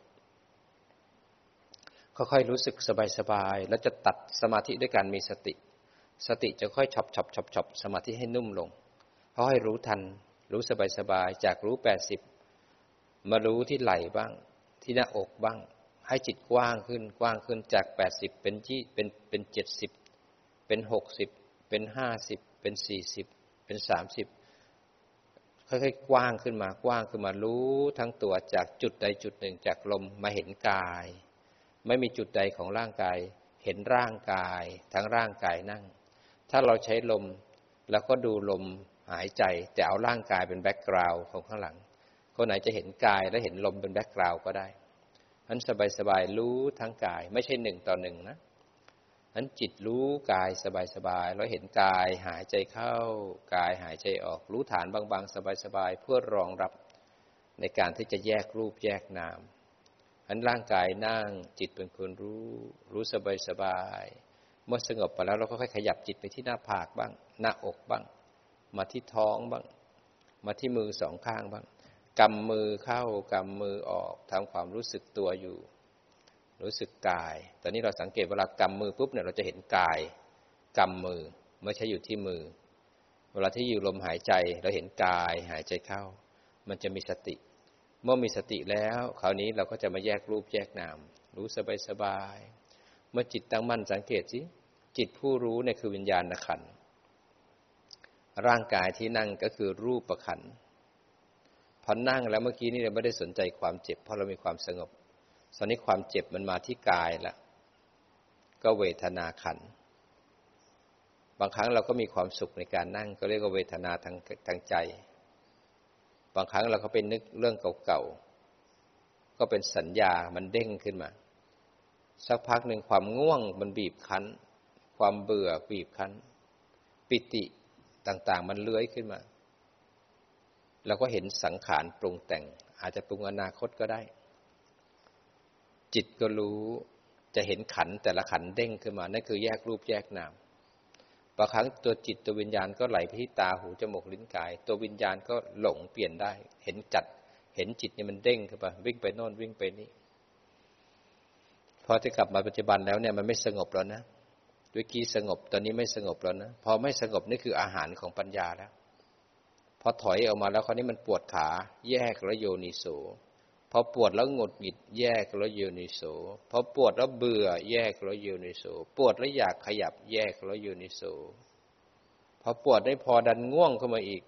ค่อยๆรู้สึกสบายๆแล้วจะตัดสมาธิด้วยการมีสติ สติจะค่อยฉับฉับฉับฉับสมาธิให้นุ่มลงเพราะให้รู้ทัน รู้สบายๆจากรู้แปดสิบมารู้ที่ไหล่บ้าง ที่หน้าอกบ้าง ให้จิตกว้างขึ้นกว้างขึ้นจากแปดสิบเป็นยี่เป็นเป็นเจ็ดสิบเป็นหกสิบเป็นห้าสิบเป็นสี่สิบเป็นสามสิบค่อยๆกว้างขึ้นมากว้างขึ้นมารู้ทั้งตัวจากจุดใดจุดหนึ่งจากลมมาเห็นกาย ไม่มีจุดใดของร่างกาย เห็นร่างกาย ทั้งร่างกายนั่ง ถ้าเราใช้ลมเราก็ดูลม หายใจแต่เอาร่างกายเป็น background ของข้างหลัง คนไหนจะเห็นกายและเห็นลมเป็น background ก็ได้นั้นสบายๆรู้ทั้งกายไม่ใช่หนึ่งต่อหนึ่งนะนั้นจิตรู้กายสบายๆแล้วเห็นกายหายใจเข้ากายหายใจออก รู้ฐานบางๆ สบายๆเพื่อรองรับในการที่จะแยกรูปแยกนามอันร่างกายนั่งจิตเป็นคนรู้ รู้สบายสบาย เมื่อสงบไปแล้วเราก็ค่อยขยับจิตไปที่หน้าผากบ้าง หน้าอกบ้าง มาที่ท้องบ้าง มาที่มือสองข้างบ้างกำมือเข้ากำมือออกทำความรู้สึกตัวอยู่ รู้สึกกาย ตอนนี้เราสังเกตเวลากำมือปุ๊บเนี่ยเราจะเห็นกายกำมือไม่ใช่อยู่ที่มือ เวลาที่อยู่ลมหายใจเราเห็นกายหายใจเข้า มันจะมีสติ เมื่อมีสติแล้ว คราวนี้เราก็จะมาแยกรูปแยกนาม รู้สบายสบาย เมื่อจิตตั้งมั่นสังเกตสิจิตผู้รู้เนี่ยคือวิญญาณขัน ร่างกายที่นั่งก็คือรูปประขันพอนั่งแล้วเมื่อกี้นี่เราไม่ได้สนใจความเจ็บ เพราะเรามีความสงบตอนนี้ความเจ็บมันมาที่กายล้วก็เวทนาขัน บางครั้งเราก็มีความสุขในการนั่ง ก็เรียกว่าเวทนาทางทางใจ บางครั้งเราก็ไปนึกเรื่องเก่าๆ ก็เป็นสัญญามันเด้งขึ้นมา สักพักหนึ่งความง่วงมันบีบคั้น ความเบื่อบีบคั้น ปิติ ต่าง ๆ มันเลื้อยขึ้นมาเราก็เห็นสังขารปรุงแต่ง อาจจะปรุงอนาคตก็ได้ จิตก็รู้จะเห็นขันแต่ละขันเด้งขึ้นมานั่นคือแยกรูปแยกนามบางครั้งตัวจิตตัววิญญาณก็ไหลไปที่ตาหูจมูกลิ้นกาย ตัววิญญาณก็หลงเปลี่ยนได้ เห็นจัด เห็นจิตเนี่ยมันเด้งขึ้นไปวิ่งไปโน่นวิ่งไปนี่พอจะกลับมาปัจจุบันแล้วเนี่ยมันไม่สงบแล้วนะ ด้วยกี้สงบ ตอนนี้ไม่สงบแล้วนะ พอไม่สงบนี่คืออาหารของปัญญาแล้ว พอถอยออกมาแล้วคราวนี้มันปวดขา แยกแล้วโยนิโส พอปวดแล้วงดหงิด แยกแล้วโยนิโส พอปวดแล้วเบื่อ แยกแล้วโยนิโส ปวดแล้วอยากขยับ แยกแล้วโยนิโส พอปวดได้พอดันง่วงเข้ามาอีก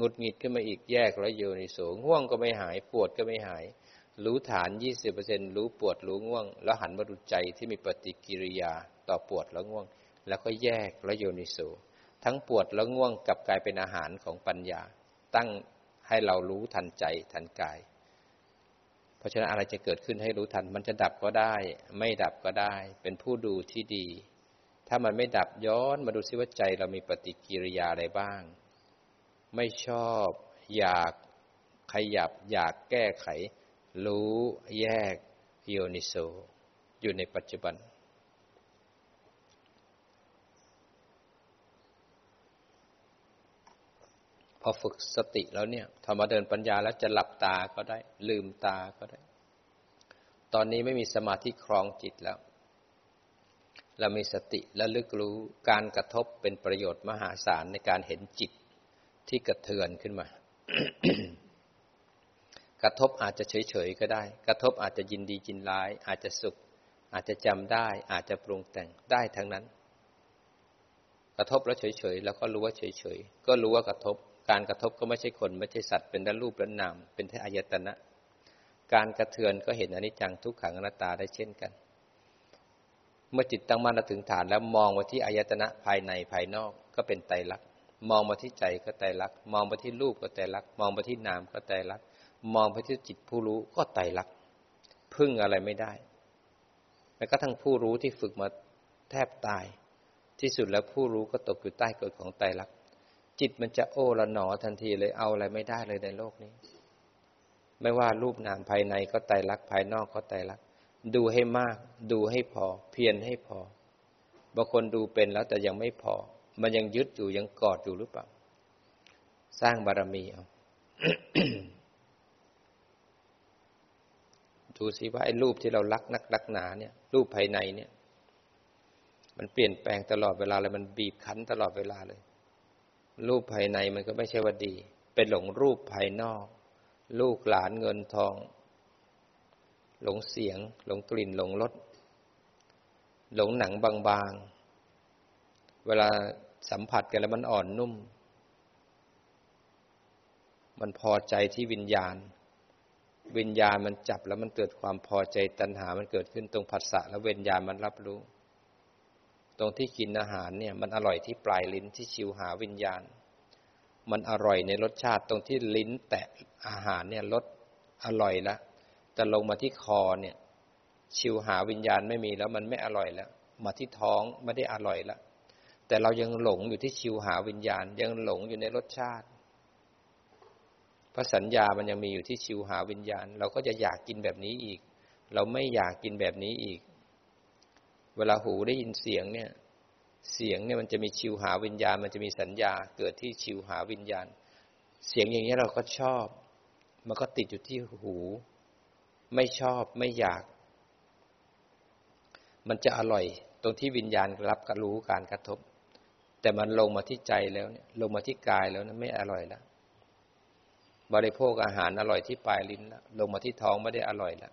งดหงิดขึ้นมาอีกแยกแล้วโยนิโส ง่วงก็ไม่หาย ปวดก็ไม่หาย รู้ฐานยี่สิบเปอร์เซ็นรู้ปวดรู้ง่วง แล้วหันมาดูใจที่มีปฏิกิริยาต่อปวดแล้วง่วง แล้วก็แยกแล้วโยนิโสทั้งปวดแล้วง่วงกลับกลายเป็นอาหารของปัญญา ตั้งให้เรารู้ทันใจทันกาย เพราะฉะนั้นอะไรจะเกิดขึ้นให้รู้ทัน มันจะดับก็ได้ ไม่ดับก็ได้ เป็นผู้ดูที่ดี ถ้ามันไม่ดับย้อนมาดูซิว่าใจเรามีปฏิกิริยาอะไรบ้าง ไม่ชอบ อยากขยับ อยากแก้ไข รู้แยกโยนิโสอยู่ในปัจจุบัน พอฝึกสติแล้วเนี่ยทำมาเดินปัญญาแล้วจะหลับตาก็ได้ ลืมตาก็ได้ ตอนนี้ไม่มีสมาธิครองจิตแล้ว เรามีสติและลึกรู้การกระทบเป็นประโยชน์มหาศาลในการเห็นจิตที่กระเทือนขึ้นมา กระทบอาจจะเฉยๆก็ได้ กระทบอาจจะยินดีจินร้าย อาจจะสุข อาจจะจำได้ อาจจะปรุงแต่งได้ทั้งนั้น กระทบแล้วเฉยๆแล้วก็รู้ว่าเฉยๆก็รู้ว่ากระทบ การกระทบก็ไม่ใช่คนไม่ใช่สัตว์เป็นแต่รูปและนาม เป็นแค่อายตนะ การกระเทือนก็เห็นอนิจจังทุกขังอนัตตาได้เช่นกัน เมื่อจิตตั้งมั่นถึงฐานแล้วมองมาที่อายตนะภายในภายนอกก็เป็นไตรลักษณ์มองมาที่ใจก็ไตรลักษณ์มองไปที่รูปก็ไตรลักษณ์มองไปที่นามก็ไตรลักษณ์ มองไปที่จิตผู้รู้ก็ไตรลักษณ์พึ่งอะไรไม่ได้แม้กระทั่งผู้รู้ที่ฝึกมาแทบตาย ที่สุดแล้วผู้รู้ก็ตกอยู่ใต้กฎของไตรลักษณ์จิตมันจะโอ้ละหนอทันทีเลยเอาอะไรไม่ได้เลยในโลกนี้ ไม่ว่ารูปนามภายในก็ไตรลักษณ์ภายนอกก็ไตรลักษณ์ดูให้มาก ดูให้พอ เพียรให้พอบางคนดูเป็นแล้วแต่ยังไม่พอ มันยังยึดอยู่ยังกอดอยู่หรือเปล่า สร้างบารมีเอา ดูสิว่าไอ้รูปที่เรารักนักรักหนาเนี่ย รูปภายในเนี่ย มันเปลี่ยนแปลงตลอดเวลาเลยมันบีบคั้นตลอดเวลาเลย รูปภายในมันก็ไม่ใช่ว่าดี เป็นหลงรูปภายนอก ลูกหลานเงินทอง หลงเสียง หลงกลิ่นหลงรสหลงหนังบางๆ เวลาสัมผัสกันแล้วมันอ่อนนุ่ม มันพอใจที่วิญญาณ วิญญาณมันจับแล้วมันเกิดความพอใจตัณหา มันเกิดขึ้นตรงผัสสะแล้ววิญญาณมันรับรู้ ตรงที่กินอาหารเนี่ย มันอร่อยที่ปลายลิ้นที่ชิวหาวิญญาณ มันอร่อยในรสชาติตรงที่ลิ้นแตะอาหารเนี่ยรสอร่อยแล้วแต่ลงมาที่คอเนี่ย ชิวหาวิญญาณไม่มีแล้วมันไม่อร่อยแล้ว มาที่ท้องไม่ได้อร่อยแล้วแต่เรายังหลงอยู่ที่ชิวหาวิญญาณ ยังหลงอยู่ในรสชาติ พราะสัญญามันยังมีอยู่ที่ชิวหาวิญญาณ เราก็จะอยากกินแบบนี้อีก เราไม่อยากกินแบบนี้อีก เวลาหูได้ยินเสียงเนี่ย เสียงเนี่ยมันจะมีชิวหาวิญญาณ มันจะมีสัญญาเกิดที่ชิวหาวิญญาณ เสียงอย่างนี้เราก็ชอบ มันก็ติดอยู่ที่หู ไม่ชอบไม่อยาก มันจะอร่อยตรงที่วิญญาณรับกรู้การกระทบ แต่มันลงมาที่ใจแล้วเนี่ย ลงมาที่กายแล้วนะไม่อร่อยแล้ว บริโภคอาหารอร่อยที่ปลายลิ้นแล้วลงมาที่ท้องไม่ได้อร่อยแล้ว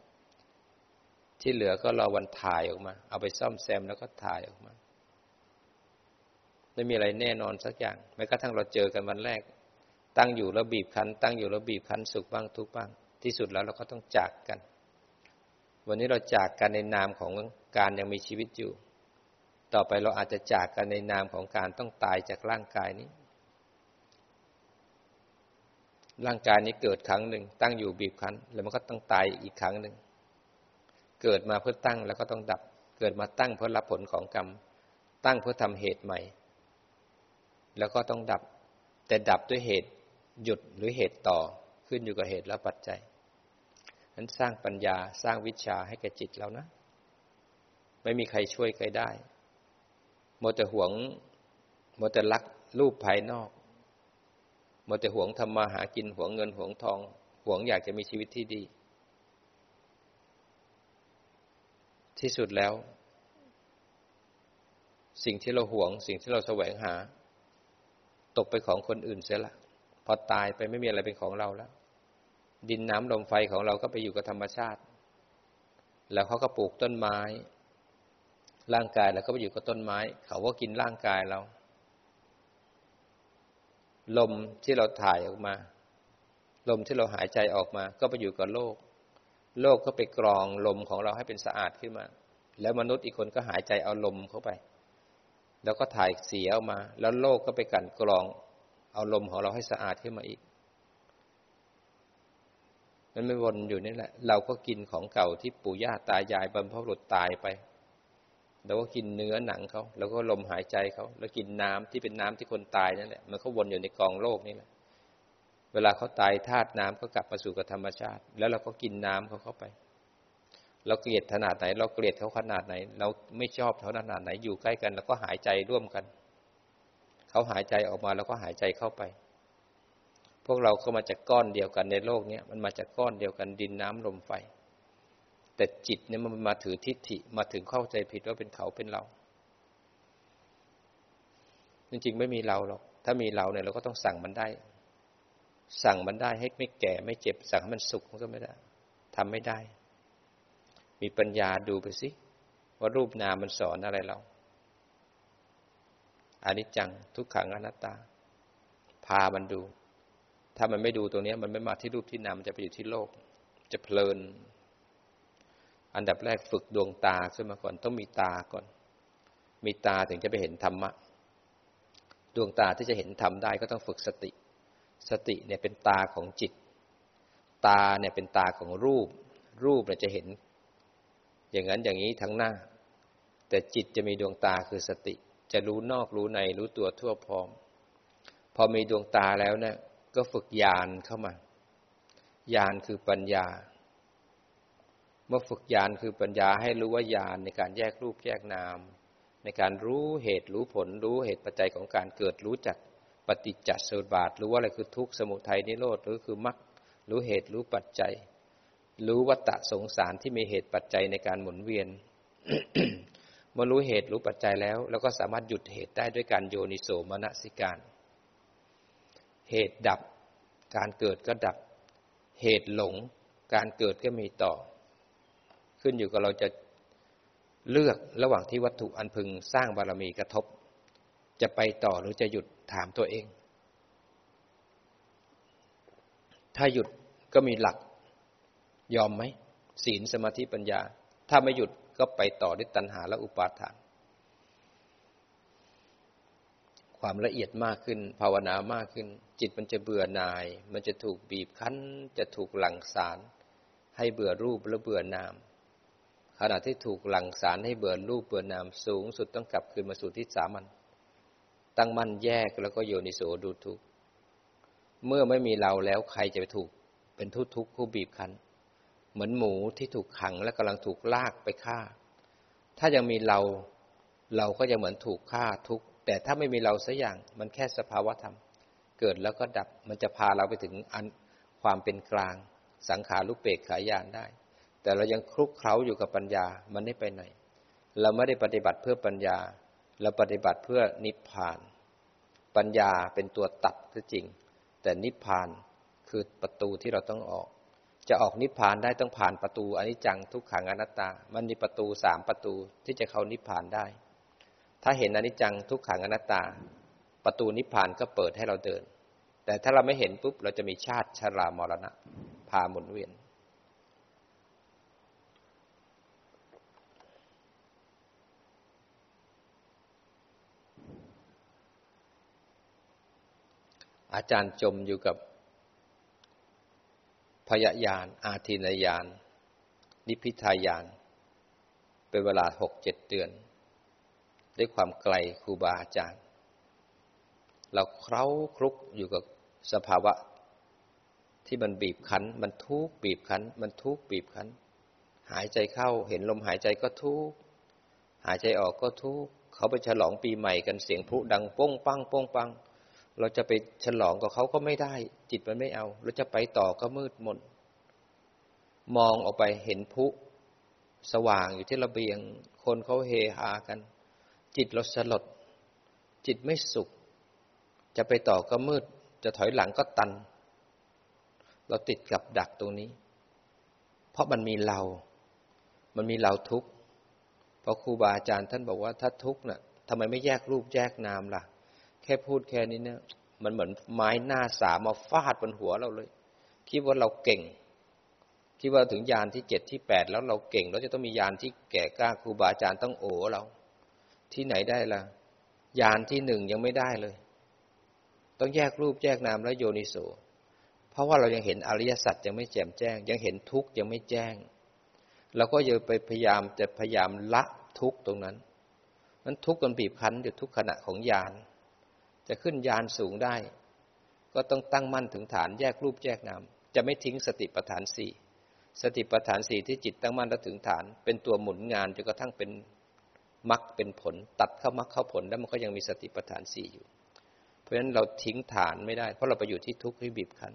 ที่เหลือก็รอวันถ่ายออกมา เอาไปซ่อมแซมแล้วก็ถ่ายออกมา ไม่มีอะไรแน่นอนสักอย่างแม้กระทั่งเราเจอกันวันแรก ตั้งอยู่แล้วบีบคั้น ตั้งอยู่แล้วบีบคั้นสุขบ้างทุกบ้าง ที่สุดแล้วเราก็ต้องจากกัน วันนี้เราจากกันในนามของการยังมีชีวิตอยู่ ต่อไปเราอาจจะจากกันในนามของการต้องตายจากร่างกายนี้ ร่างกายนี้เกิดครั้งหนึ่ง ตั้งอยู่บีบคั้น แล้วมันก็ต้องตายอีกครั้งหนึ่ง เกิดมาเพื่อตั้งแล้วก็ต้องดับ เกิดมาตั้งเพื่อรับผลของกรรม ตั้งเพื่อทำเหตุใหม่ แล้วก็ต้องดับ แต่ดับด้วยเหตุหยุดหรือเหตุต่อขึ้นอยู่กับเหตุและปัจจัยนั้นสร้างปัญญาสร้างวิชาให้แก่จิตเรานะ ไม่มีใครช่วยใครได้โมแต่หวงโมแต่รักรูปภายนอก มแต่หวงทำมาหากินหวงเงินหวงทอง หวงอยากจะมีชีวิตที่ดี ที่สุดแล้ว สิ่งที่เราหวง สิ่งที่เราแสวงหา ตกไปของคนอื่นเสียละพอตายไปไม่มีอะไรเป็นของเราแล้ว ดินน้ำลมไฟของเราก็ไปอยู่กับธรรมชาติ แล้วเขาก็ปลูกต้นไม้ ร่างกายแล้วก็ไปอยู่กับต้นไม้ เขาก็กินร่างกายเรา ลมที่เราถ่ายออกมา ลมที่เราหายใจออกมา ก็ไปอยู่กับโลก โลกก็ไปกรองลมของเราให้เป็นสะอาดขึ้นมา แล้วมนุษย์อีกคนก็หายใจเอาลมเข้าไป แล้วก็ถ่ายเสียออกมา แล้วโลกก็ไปกันกรองเอาลมของเราให้สะอาดขึ้นมาอีกมันไม่วนอยู่นี่แหละ เราก็กินของเก่าที่ปู่ย่าตายายบรรพบุรุษตายไป เราก็กินเนื้อหนังเขาแล้วก็ลมหายใจเขาแล้วกินน้ำที่เป็นน้ำที่คนตายนั่นแหละมันก็วนอยู่ในกองโลกนี่แหละเวลาเขาตายธาตุน้ำก็กลับมาสู่กับธรรมชาติ แล้วเราก็กินน้ำเขาเข้าไป เราเกลียดขนาดไหน เราเกลียดเขาขนาดไหน เราไม่ชอบเขาขนาดไหนอยู่ใกล้กัน แล้วก็หายใจร่วมกันเขาหายใจออกมาแล้วก็หายใจเข้าไป พวกเราก็มาจากก้อนเดียวกันในโลกนี้มันมาจากก้อนเดียวกันดินน้ำลมไฟ แต่จิตเนี่ยมันมาถือทิฏฐิมาถึงเข้าใจผิดว่าเป็นเขาเป็นเรา จริงๆไม่มีเราหรอก ถ้ามีเราเนี่ยเราก็ต้องสั่งมันได้ สั่งมันได้ให้ไม่แก่ไม่เจ็บ สั่งให้มันสุขมันก็ไม่ได้ทำไม่ได้ มีปัญญาดูไปสิว่ารูปนามมันสอนอะไรเราอานิจจังทุกขังอนัตตา พามันดู ถ้ามันไม่ดูตรงนี้มันไม่มาที่รูปที่นามมันจะไปอยู่ที่โลก จะเพลิน อันดับแรกฝึกดวงตาขึ้นมาก่อนต้องมีตาก่อน มีตาถึงจะไปเห็นธรรมะ ดวงตาที่จะเห็นธรรมได้ก็ต้องฝึกสติ สติเนี่ยเป็นตาของจิต ตาเนี่ยเป็นตาของรูป รูปเนี่ยจะเห็น อย่างนั้นอย่างนี้ทั้งหน้า แต่จิตจะมีดวงตาคือสติ จะรู้นอกรู้ในรู้ตัวทั่วพร้อม พอมีดวงตาแล้วเนี่ยก็ฝึกญาณเข้ามาญาณคือปัญญา เมื่อฝึกญาณคือปัญญาให้รู้ว่าญาณในการแยกรูปแยกนาม ในการรู้เหตุรู้ผลรู้เหตุปัจจัยของการเกิดรู้จักปฏิจจสมุปบาทรู้ว่าอะไรคือทุกข์สมุทัยนิโรธหรือคือมรรครู้เหตุรู้ปัจจัย รู้วัตตะสงสารที่มีเหตุปัจจัยในการหมุนเวียนเมื่อรู้เหตุรู้ปัจจัยแล้วเราก็สามารถหยุดเหตุได้ด้วยการโยนิโสมนสิการ เหตุดับ การเกิดก็ดับ เหตุหลง การเกิดก็มีต่อ ขึ้นอยู่กับเราจะเลือกระหว่างที่วัตถุอันพึงสร้างบารมีกระทบ จะไปต่อหรือจะหยุดถามตัวเอง ถ้าหยุดก็มีหลัก ยอมไหมศีลสมาธิปัญญา ถ้าไม่หยุดก็ไปต่อด้วยตัณหาและอุปาทาน ความละเอียดมากขึ้น ภาวนามากขึ้น จิตมันจะเบื่อหน่าย มันจะถูกบีบคั้น จะถูกหลั่งสาร ให้เบื่อรูปและเบื่อนาม ขณะที่ถูกหลั่งสารให้เบื่อรูปเบื่อนามสูงสุดต้องกลับคืนมาสู่ที่สามัญตั้งมั่นแยกแล้วก็โยนิโสดูทุกเมื่อไม่มีเราแล้วใครจะไปถูกเป็นทุกทุกข์ผู้บีบคั้น เหมือนหมูที่ถูกขังและกำลังถูกลากไปฆ่า ถ้ายังมีเราเราก็จะเหมือนถูกฆ่าทุกแต่ถ้าไม่มีเราสักอย่างมันแค่สภาวะธรรม เกิดแล้วก็ดับมันจะพาเราไปถึงอันความเป็นกลาง สังขารุปเปกขายานได้ แต่เรายังคลุกเคล้าอยู่กับปัญญา มันไม่ไปไหน เราไม่ได้ปฏิบัติเพื่อปัญญา เราปฏิบัติเพื่อนิพพาน ปัญญาเป็นตัวตัดก็จริง แต่นิพพานคือประตูที่เราต้องออก จะออกนิพพานได้ต้องผ่านประตูอนิจจังทุกขังอนัตตา มันมีประตูสามประตูที่จะเข้านิพพานได้ ถ้าเห็นอนิจจังทุกขังอนัตตา ประตูนิพพานก็เปิดให้เราเดิน แต่ถ้าเราไม่เห็นปุ๊บเราจะมีชาติชรามรณะพาหมุนเวียน อาจารย์จมอยู่กับพยายาน อาทินยาน นิพิทายาน เป็นเวลาหกเจ็ดเดือน ด้วยความไกลครูบาอาจารย์ เราเคล้าคลุกอยู่กับสภาวะ ที่มันบีบคั้น มันทุกบีบคั้น มันทุกบีบคั้น หายใจเข้าเห็นลมหายใจก็ทุกหายใจออกก็ทุกเขาไปฉลองปีใหม่กันเสียงพลุดังป้งปังป้งปัง เราจะไปฉลองกับเขาก็ไม่ได้ จิตมันไม่เอา เราจะไปต่อก็มืดมน มองออกไปเห็นพุสว่างอยู่ที่ระเบียง คนเขาเฮฮากัน จิตเราสลด จิตไม่สุข จะไปต่อก็มืด จะถอยหลังก็ตัน เราติดกับดักตรงนี้ เพราะมันมีเรา มันมีเราทุกข์เพราะครูบาอาจารย์ท่านบอกว่าถ้าทุกข์น่ะทำไมไม่แยกรูปแยกนามล่ะ แค่พูดแค่นี้เนี่ยมันเหมือนไม้หน้าสามมาฟาดบนหัวเราเลย คิดว่าเราเก่ง คิดว่าถึงยานที่เจ็ดที่แปดแล้วเราเก่ง เราจะต้องมียานที่แก่กล้าครูบาอาจารย์ต้องโอ้เรา ที่ไหนได้ละ่ะ ยานที่หนึ่งยังไม่ได้เลย ต้องแยกรูปแยกนามและโยนิโสเพราะว่าเรายังเห็นอริยสัจยังไม่แจ่มแจ้ง ยังเห็นทุกข์ยังไม่แจ้งเราก็ยังไปพยายามจะพยายามละทุกข์ตรงนั้นนั้นทุกข์กันบีบคั้นอยู่ทุกขณะของยาน จะขึ้นยานสูงได้ ก็ต้องตั้งมั่นถึงฐานแยกรูปแยกนามจะไม่ทิ้งสติปัฏฐานสี่สติปัฏฐานสี่ที่จิตตั้งมั่นแล้วถึงฐาน เป็นตัวหมุนงานจนกระทั่งเป็นมรรคเป็นผล ตัดเข้ามรรคเข้าผลแล้วมันก็ยังมีสติปัฏฐานสี่อยู่ เพราะฉะนั้นเราทิ้งฐานไม่ได้ เพราะเราไปอยู่ที่ทุกข์ที่บีบคั้น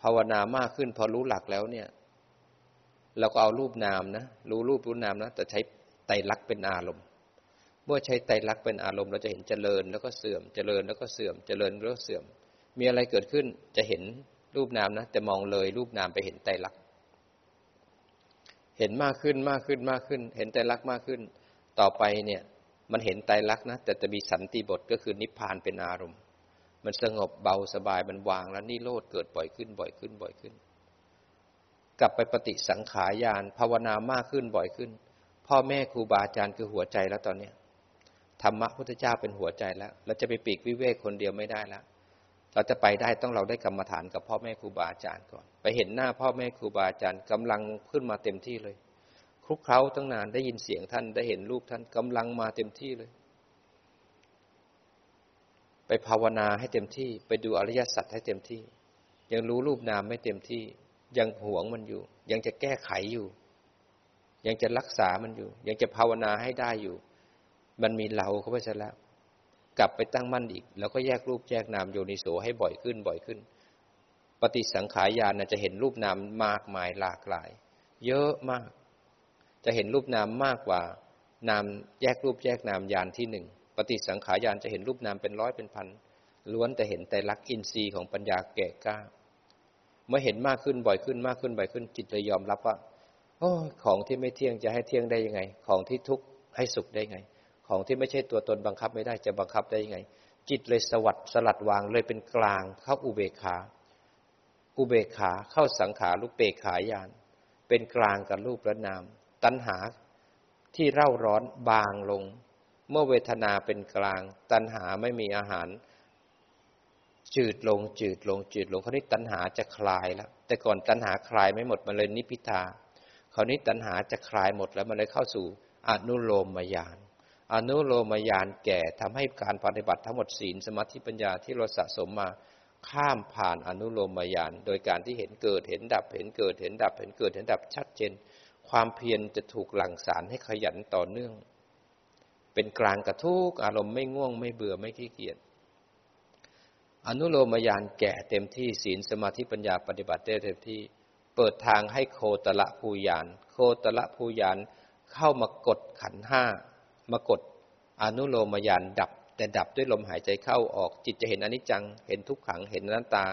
ภาวนามากขึ้นพอรู้หลักแล้วเนี่ย เราก็เอารูปนามนะรู้รูปรู้นามนะแต่ใช้ไตรลักษณ์เป็นอารมณ์ มื่อใช้ไตรลักษณ์เป็นอารมณ์เราจะเห็นเจริญแล้วก็เสื่อมเจริญแล้วก็เสื่อมเจริญแล้วก็เสื่อม มีอะไรเกิดขึ้นจะเห็นรูปนามนะแต่มองเลยรูปนามไปเห็นไตรลักษณ์เห็นมากขึ้นมากขึ้นมากขึ้น เห็นไตรลักษณ์มากขึ้น ต่อไปเนี่ยมันเห็นไตรลักษณ์นะแต่จะมีสันติบทก็คือนิพพานเป็นอารมณ์ มันสงบเบาสบายมันวางแล้วนี่โลดเกิดบ่อยขึ้นบ่อยขึ้นบ่อยขึ้น กลับไปปฏิสังขารยานภาวนามากขึ้นบ่อยขึ้น พ่อแม่ครูบาอาจารย์คือหัวใจแล้วตอนเนี้ย ธรรมะพุทธเจ้าเป็นหัวใจแล้ว เราจะไปปีกวิเวกคนเดียวไม่ได้แล้ว เราจะไปได้ต้องเราได้กรรมฐานกับพ่อแม่ครูบาอาจารย์ก่อน ไปเห็นหน้าพ่อแม่ครูบาอาจารย์กำลังขึ้นมาเต็มที่เลย คลุกเคล้าตั้งนานได้ยินเสียงท่านได้เห็นรูปท่านกำลังมาเต็มที่เลย ไปภาวนาให้เต็มที่ ไปดูอริยสัจให้เต็มที่ ยังรู้รูปนามไม่เต็มที่ ยังหวงมันอยู่ ยังจะแก้ไขอยู่ ยังจะรักษามันอยู่ ยังจะภาวนาให้ได้อยู่ มันมีเราเข้าไปซะแล้ว กลับไปตั้งมั่นอีก แล้วก็แยกรูปแยกนามโยนิโสให้บ่อยขึ้นบ่อยขึ้น ปฏิสังขารญาณจะเห็นรูปนามมากมายหลากหลาย เยอะมาก จะเห็นรูปนามมากกว่านามแยกรูปแยกนามญาณที่หนึ่งปฏิสังขารญาณจะเห็นรูปนามเป็นร้อยเป็นพันล้วนแต่เห็นแต่ลักอินทรีย์ของปัญญาแก่กล้า เมื่อเห็นมากขึ้นบ่อยขึ้นมากขึ้นบ่อยขึ้นจิตเลยยอมรับว่าโอ้ของที่ไม่เที่ยงจะให้เที่ยงได้ยังไง ของที่ทุกข์ให้สุขได้ไง ของที่ไม่ใช่ตัวตนบังคับไม่ได้จะบังคับได้ยังไง จิตเลยสวัสดสลัดวางเลยเป็นกลางเข้าอุเบกขา อุเบกขาเข้าสังขารุเปกขายาน เป็นกลางกับรูปและนาม ตัณหาที่เร่าร้อนบางลง เมื่อเวทนาเป็นกลาง ตัณหาไม่มีอาหาร จืดลงจืดลงจืดลงคราวนี้ตัณหาจะคลายแล้ว แต่ก่อนตัณหาคลายไม่หมดมันเลยนิพิทาคราวนี้ตัณหาจะคลายหมดแล้วมันเลยเข้าสู่อนุโลมมายาน อนุโลมยานแก่ทำให้การปฏิบัติทั้งหมดศีลสมาธิปัญญาที่เราสะสมมาข้ามผ่านอนุโลมยานโดยการที่เห็นเกิดเห็นดับเห็นเกิดเห็นดับเห็นเกิดเห็นดับชัดเจน ความเพียรจะถูกหลั่งสารให้ขยันต่อเนื่อง เป็นกลางกระทุกอารมณ์ไม่ง่วงไม่เบื่อไม่ขี้เกียจอนุโลมยานแก่เต็มที่ศีลสมาธิปัญญาปฏิบัติได้เต็มที่เปิดทางให้โคตละภูยาน โคตละภูยานเข้ามากดขันห้า มากดอนุโลมยานดับ แต่ดับด้วยลมหายใจเข้าออกจิตจะเห็นอนิจจัง เห็นทุกขังเห็นนัตตา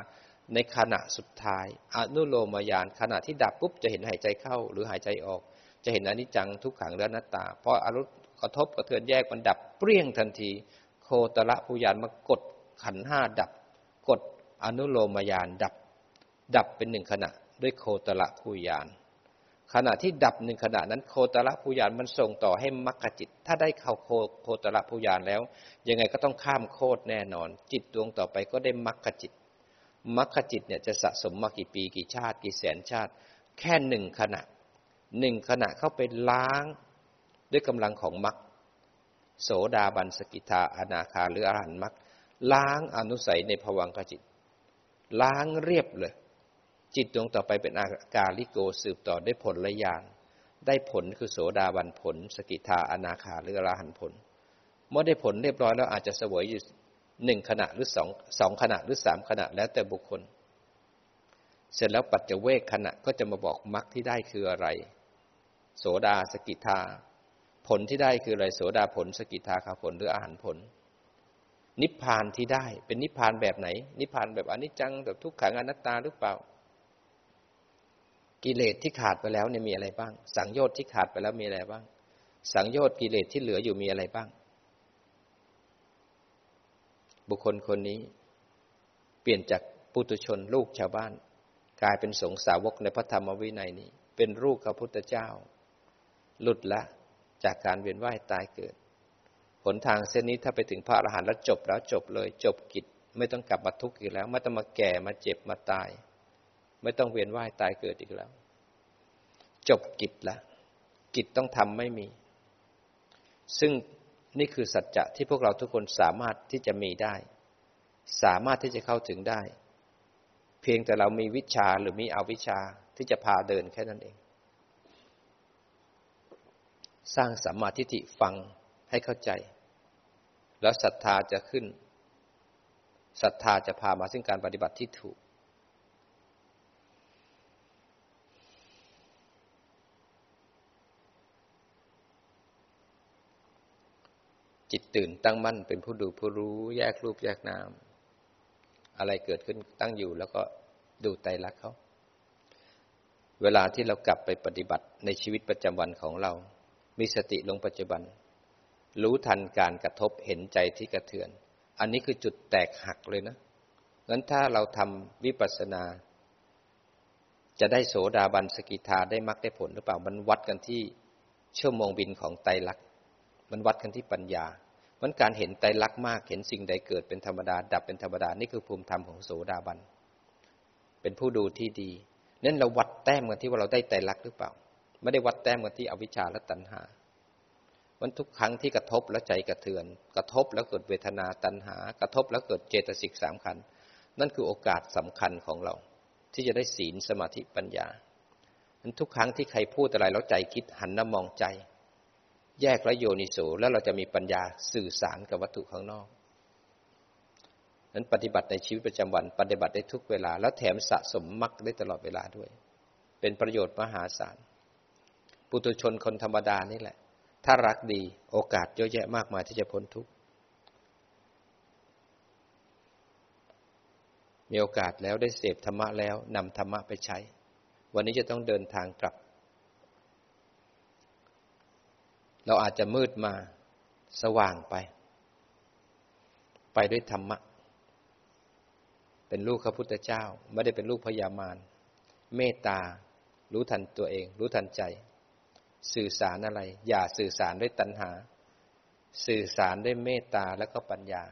ในขณะสุดท้าย อนุโลมยานขณะที่ดับปุ๊บจะเห็นหายใจเข้า หรือหายใจออก จะเห็นอนิจจังทุกขังและนัตตาเพราะอารมณ์กระทบกระเทือนแยกมันดับเปรี้ยงทันที โคตระภูยานมากดขันห้าดับ กดอนุโลมยานดับ ดับเป็นหนึ่งขณะด้วยโคตระภูยาน ขณะที่ดับหนึ่งขณะนั้นโคตรภูยานมันส่งต่อให้มรรคจิต ถ้าได้เข้าโคโคตรภูยานแล้ว ยังไงก็ต้องข้ามโคตรแน่นอน จิตดวงต่อไปก็ได้มรรคจิตมรรคจิตเนี่ยจะสะสมมากี่ปีกี่ชาติ กี่แสนชาติ แค่หนึ่งขณะหนึ่งขณะเข้าไปล้างด้วยกำลังของมรรคโสดาบันสกิทาอนาคาหรืออรหันต์มรรคล้างอนุสัยในภวังคจิต ล้างเรียบเลย จิตดวงต่อไปเป็นอากาลิโกสืบต่อได้ผลละยานได้ผลคือโสดาบันผล สกิทาอนาคาหรืออรหันผล เมื่อได้ผลเรียบร้อยแล้วอาจจะสวยอยู่หนึ่งขณะหรือสองสองขณะหรือสามขณะแล้วแต่บุคคล เสร็จแล้วปัจจเวกขณะก็จะมาบอกมรรคที่ได้คืออะไร โสดาสกิทา ผลที่ได้คืออะไรโสดาผล สกิทาคาผลหรืออาหารผล นิพพานที่ได้เป็นนิพพานแบบไหน นิพพานแบบอนิจจังแบบทุกขังอนัตตาหรือเปล่า กิเลสที่ขาดไปแล้วเนี่ยมีอะไรบ้าง สังโยชน์ที่ขาดไปแล้วมีอะไรบ้าง สังโยชน์กิเลสที่เหลืออยู่มีอะไรบ้าง บุคคลคนนี้ เปลี่ยนจากปุถุชนลูกชาวบ้าน กลายเป็นสงสาวกในพระธรรมวินัยนี้ เป็นลูกพระพุทธเจ้า หลุดละจากการเวียนว่ายตายเกิดผลทางเส้นนี้ถ้าไปถึงพระอรหันต์แล้วจบแล้วจบเลย จบกิจไม่ต้องกลับมาทุกข์อีกแล้ว ไม่ต้องมาแก่มาเจ็บมาตาย ไม่ต้องเวียนว่ายตายเกิดอีกแล้ว จบกิจละกิจต้องทำไม่มี ซึ่งนี่คือสัจจะที่พวกเราทุกคนสามารถที่จะมีได้ สามารถที่จะเข้าถึงได้ เพียงแต่เรามีวิชาหรือมีอวิชาที่จะพาเดินแค่นั้นเอง สร้างสัมมาทิฏฐิฟังให้เข้าใจ แล้วศรัทธาจะขึ้นศรัทธาจะพามาซึ่งการปฏิบัติที่ถูก จิตตื่นตั้งมั่นเป็นผู้ดูผู้รู้ แยกรูปแยกนาม อะไรเกิดขึ้นตั้งอยู่ แล้วก็ดูไตรลักษณ์เขา เวลาที่เรากลับไปปฏิบัติในชีวิตประจำวันของเรา มีสติลงปัจจุบัน รู้ทันการกระทบเห็นใจที่กระเทือน อันนี้คือจุดแตกหักเลยนะงั้นถ้าเราทำวิปัสสนา จะได้โสดาบันสกิทาได้มรรคได้ผลหรือเปล่า มันวัดกันที่ชั่วโมงบินของไตรลักษณ์ มันวัดกันที่ปัญญามันการเห็นไตรลักษณ์มากเห็นสิ่งใดเกิดเป็นธรรมดา ดับเป็นธรรมดา นี่คือภูมิธรรมของโสดาบัน เป็นผู้ดูที่ดีนั่นเราวัดแต้มกันที่ว่าเราได้ไตรลักษณ์หรือเปล่า ไม่ได้วัดแต้มกันที่อวิชชาและตัณหามันทุกครั้งที่กระทบแล้วใจกระเทือน กระทบแล้วเกิดเวทนาตัณหา กระทบแล้วเกิดเจตสิกสามขันนั่นคือโอกาสสำคัญของเรา ที่จะได้ศีลสมาธิปัญญาทุกครั้งที่ใครพูดอะไรแล้วใจคิดหันน้ามองใจ แยกและโยนิโสแล้วเราจะมีปัญญาสื่อสารกับวัตถุข้างนอกนั้นปฏิบัติในชีวิตประจำวัน ปฏิบัติได้ทุกเวลา แล้วแถมสะสมมรรคได้ตลอดเวลาด้วย เป็นประโยชน์มหาศาล ปุถุชนคนธรรมดานี่แหละ ถ้ารักดีโอกาสเยอะแยะมากมายที่จะพ้นทุกข์มีโอกาสแล้วได้เสพธรรมะแล้วนำธรรมะไปใช้ วันนี้จะต้องเดินทางกลับ เราอาจจะมืดมาสว่างไป ไปด้วยธรรมะ เป็นลูกพระพุทธเจ้า ไม่ได้เป็นลูกพญามารเมตตา รู้ทันตัวเอง รู้ทันใจ สื่อสารอะไร อย่าสื่อสารด้วยตัณหา สื่อสารด้วยเมตตาและก็ปัญญา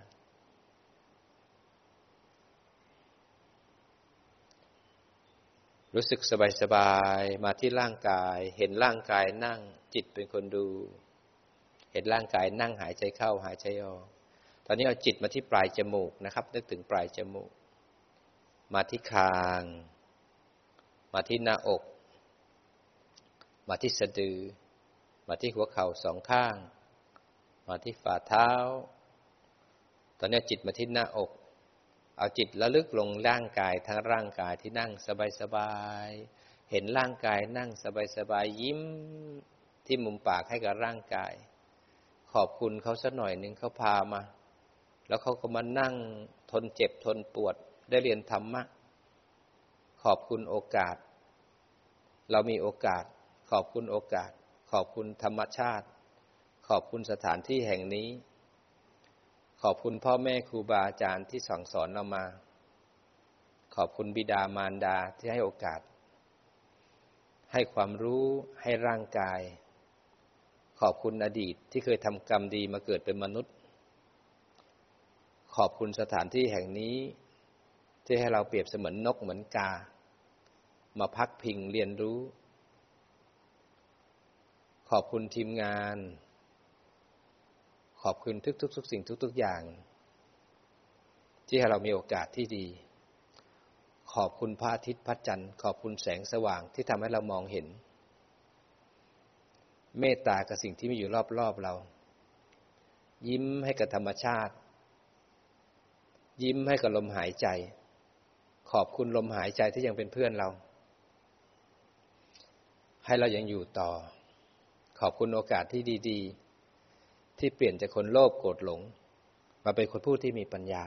รู้สึกสบายๆมาที่ร่างกาย เห็นร่างกายนั่งจิตเป็นคนดู เห็นร่างกายนั่งหายใจเข้าหายใจออก ตอนนี้เอาจิตมาที่ปลายจมูกนะครับ นึกถึงปลายจมูก มาที่คาง มาที่หน้าอก มาที่สะดือ มาที่หัวเข่าสองข้าง มาที่ฝ่าเท้า ตอนนี้จิตมาที่หน้าอก เอาจิตระลึกลงร่างกายทั้งร่างกายที่นั่งสบายๆ เห็นร่างกายนั่งสบายๆ ยิ้มที่มุมปากให้กับร่างกาย ขอบคุณเขาสักหน่อยหนึ่งเขาพามา แล้วเขาก็มานั่งทนเจ็บทนปวดได้เรียนธรรมะ ขอบคุณโอกาส เรามีโอกาส ขอบคุณโอกาส ขอบคุณธรรมชาติ ขอบคุณสถานที่แห่งนี้ ขอบคุณพ่อแม่ครูบาอาจารย์ที่สั่งสอนเรามา ขอบคุณบิดามารดาที่ให้โอกาส ให้ความรู้ให้ร่างกาย ขอบคุณอดีตที่เคยทำกรรมดีมาเกิดเป็นมนุษย์ ขอบคุณสถานที่แห่งนี้ ที่ให้เราเปรียบเสมือนนกเหมือนกา มาพักพิงเรียนรู้ ขอบคุณทีมงาน ขอบคุณทุกทุกทุกสิ่งทุก ๆอย่าง ที่ให้เรามีโอกาสที่ดี ขอบคุณพระอาทิตย์พระจันทร์ ขอบคุณแสงสว่างที่ทำให้เรามองเห็น เมตตากับสิ่งที่มีอยู่รอบๆเรา ยิ้มให้กับธรรมชาติ ยิ้มให้กับลมหายใจ ขอบคุณลมหายใจที่ยังเป็นเพื่อนเรา ให้เรายังอยู่ต่อ ขอบคุณโอกาสที่ดี ๆ ที่เปลี่ยนจากคนโลภโกรธหลง มาเป็นคนผู้ที่มีปัญญา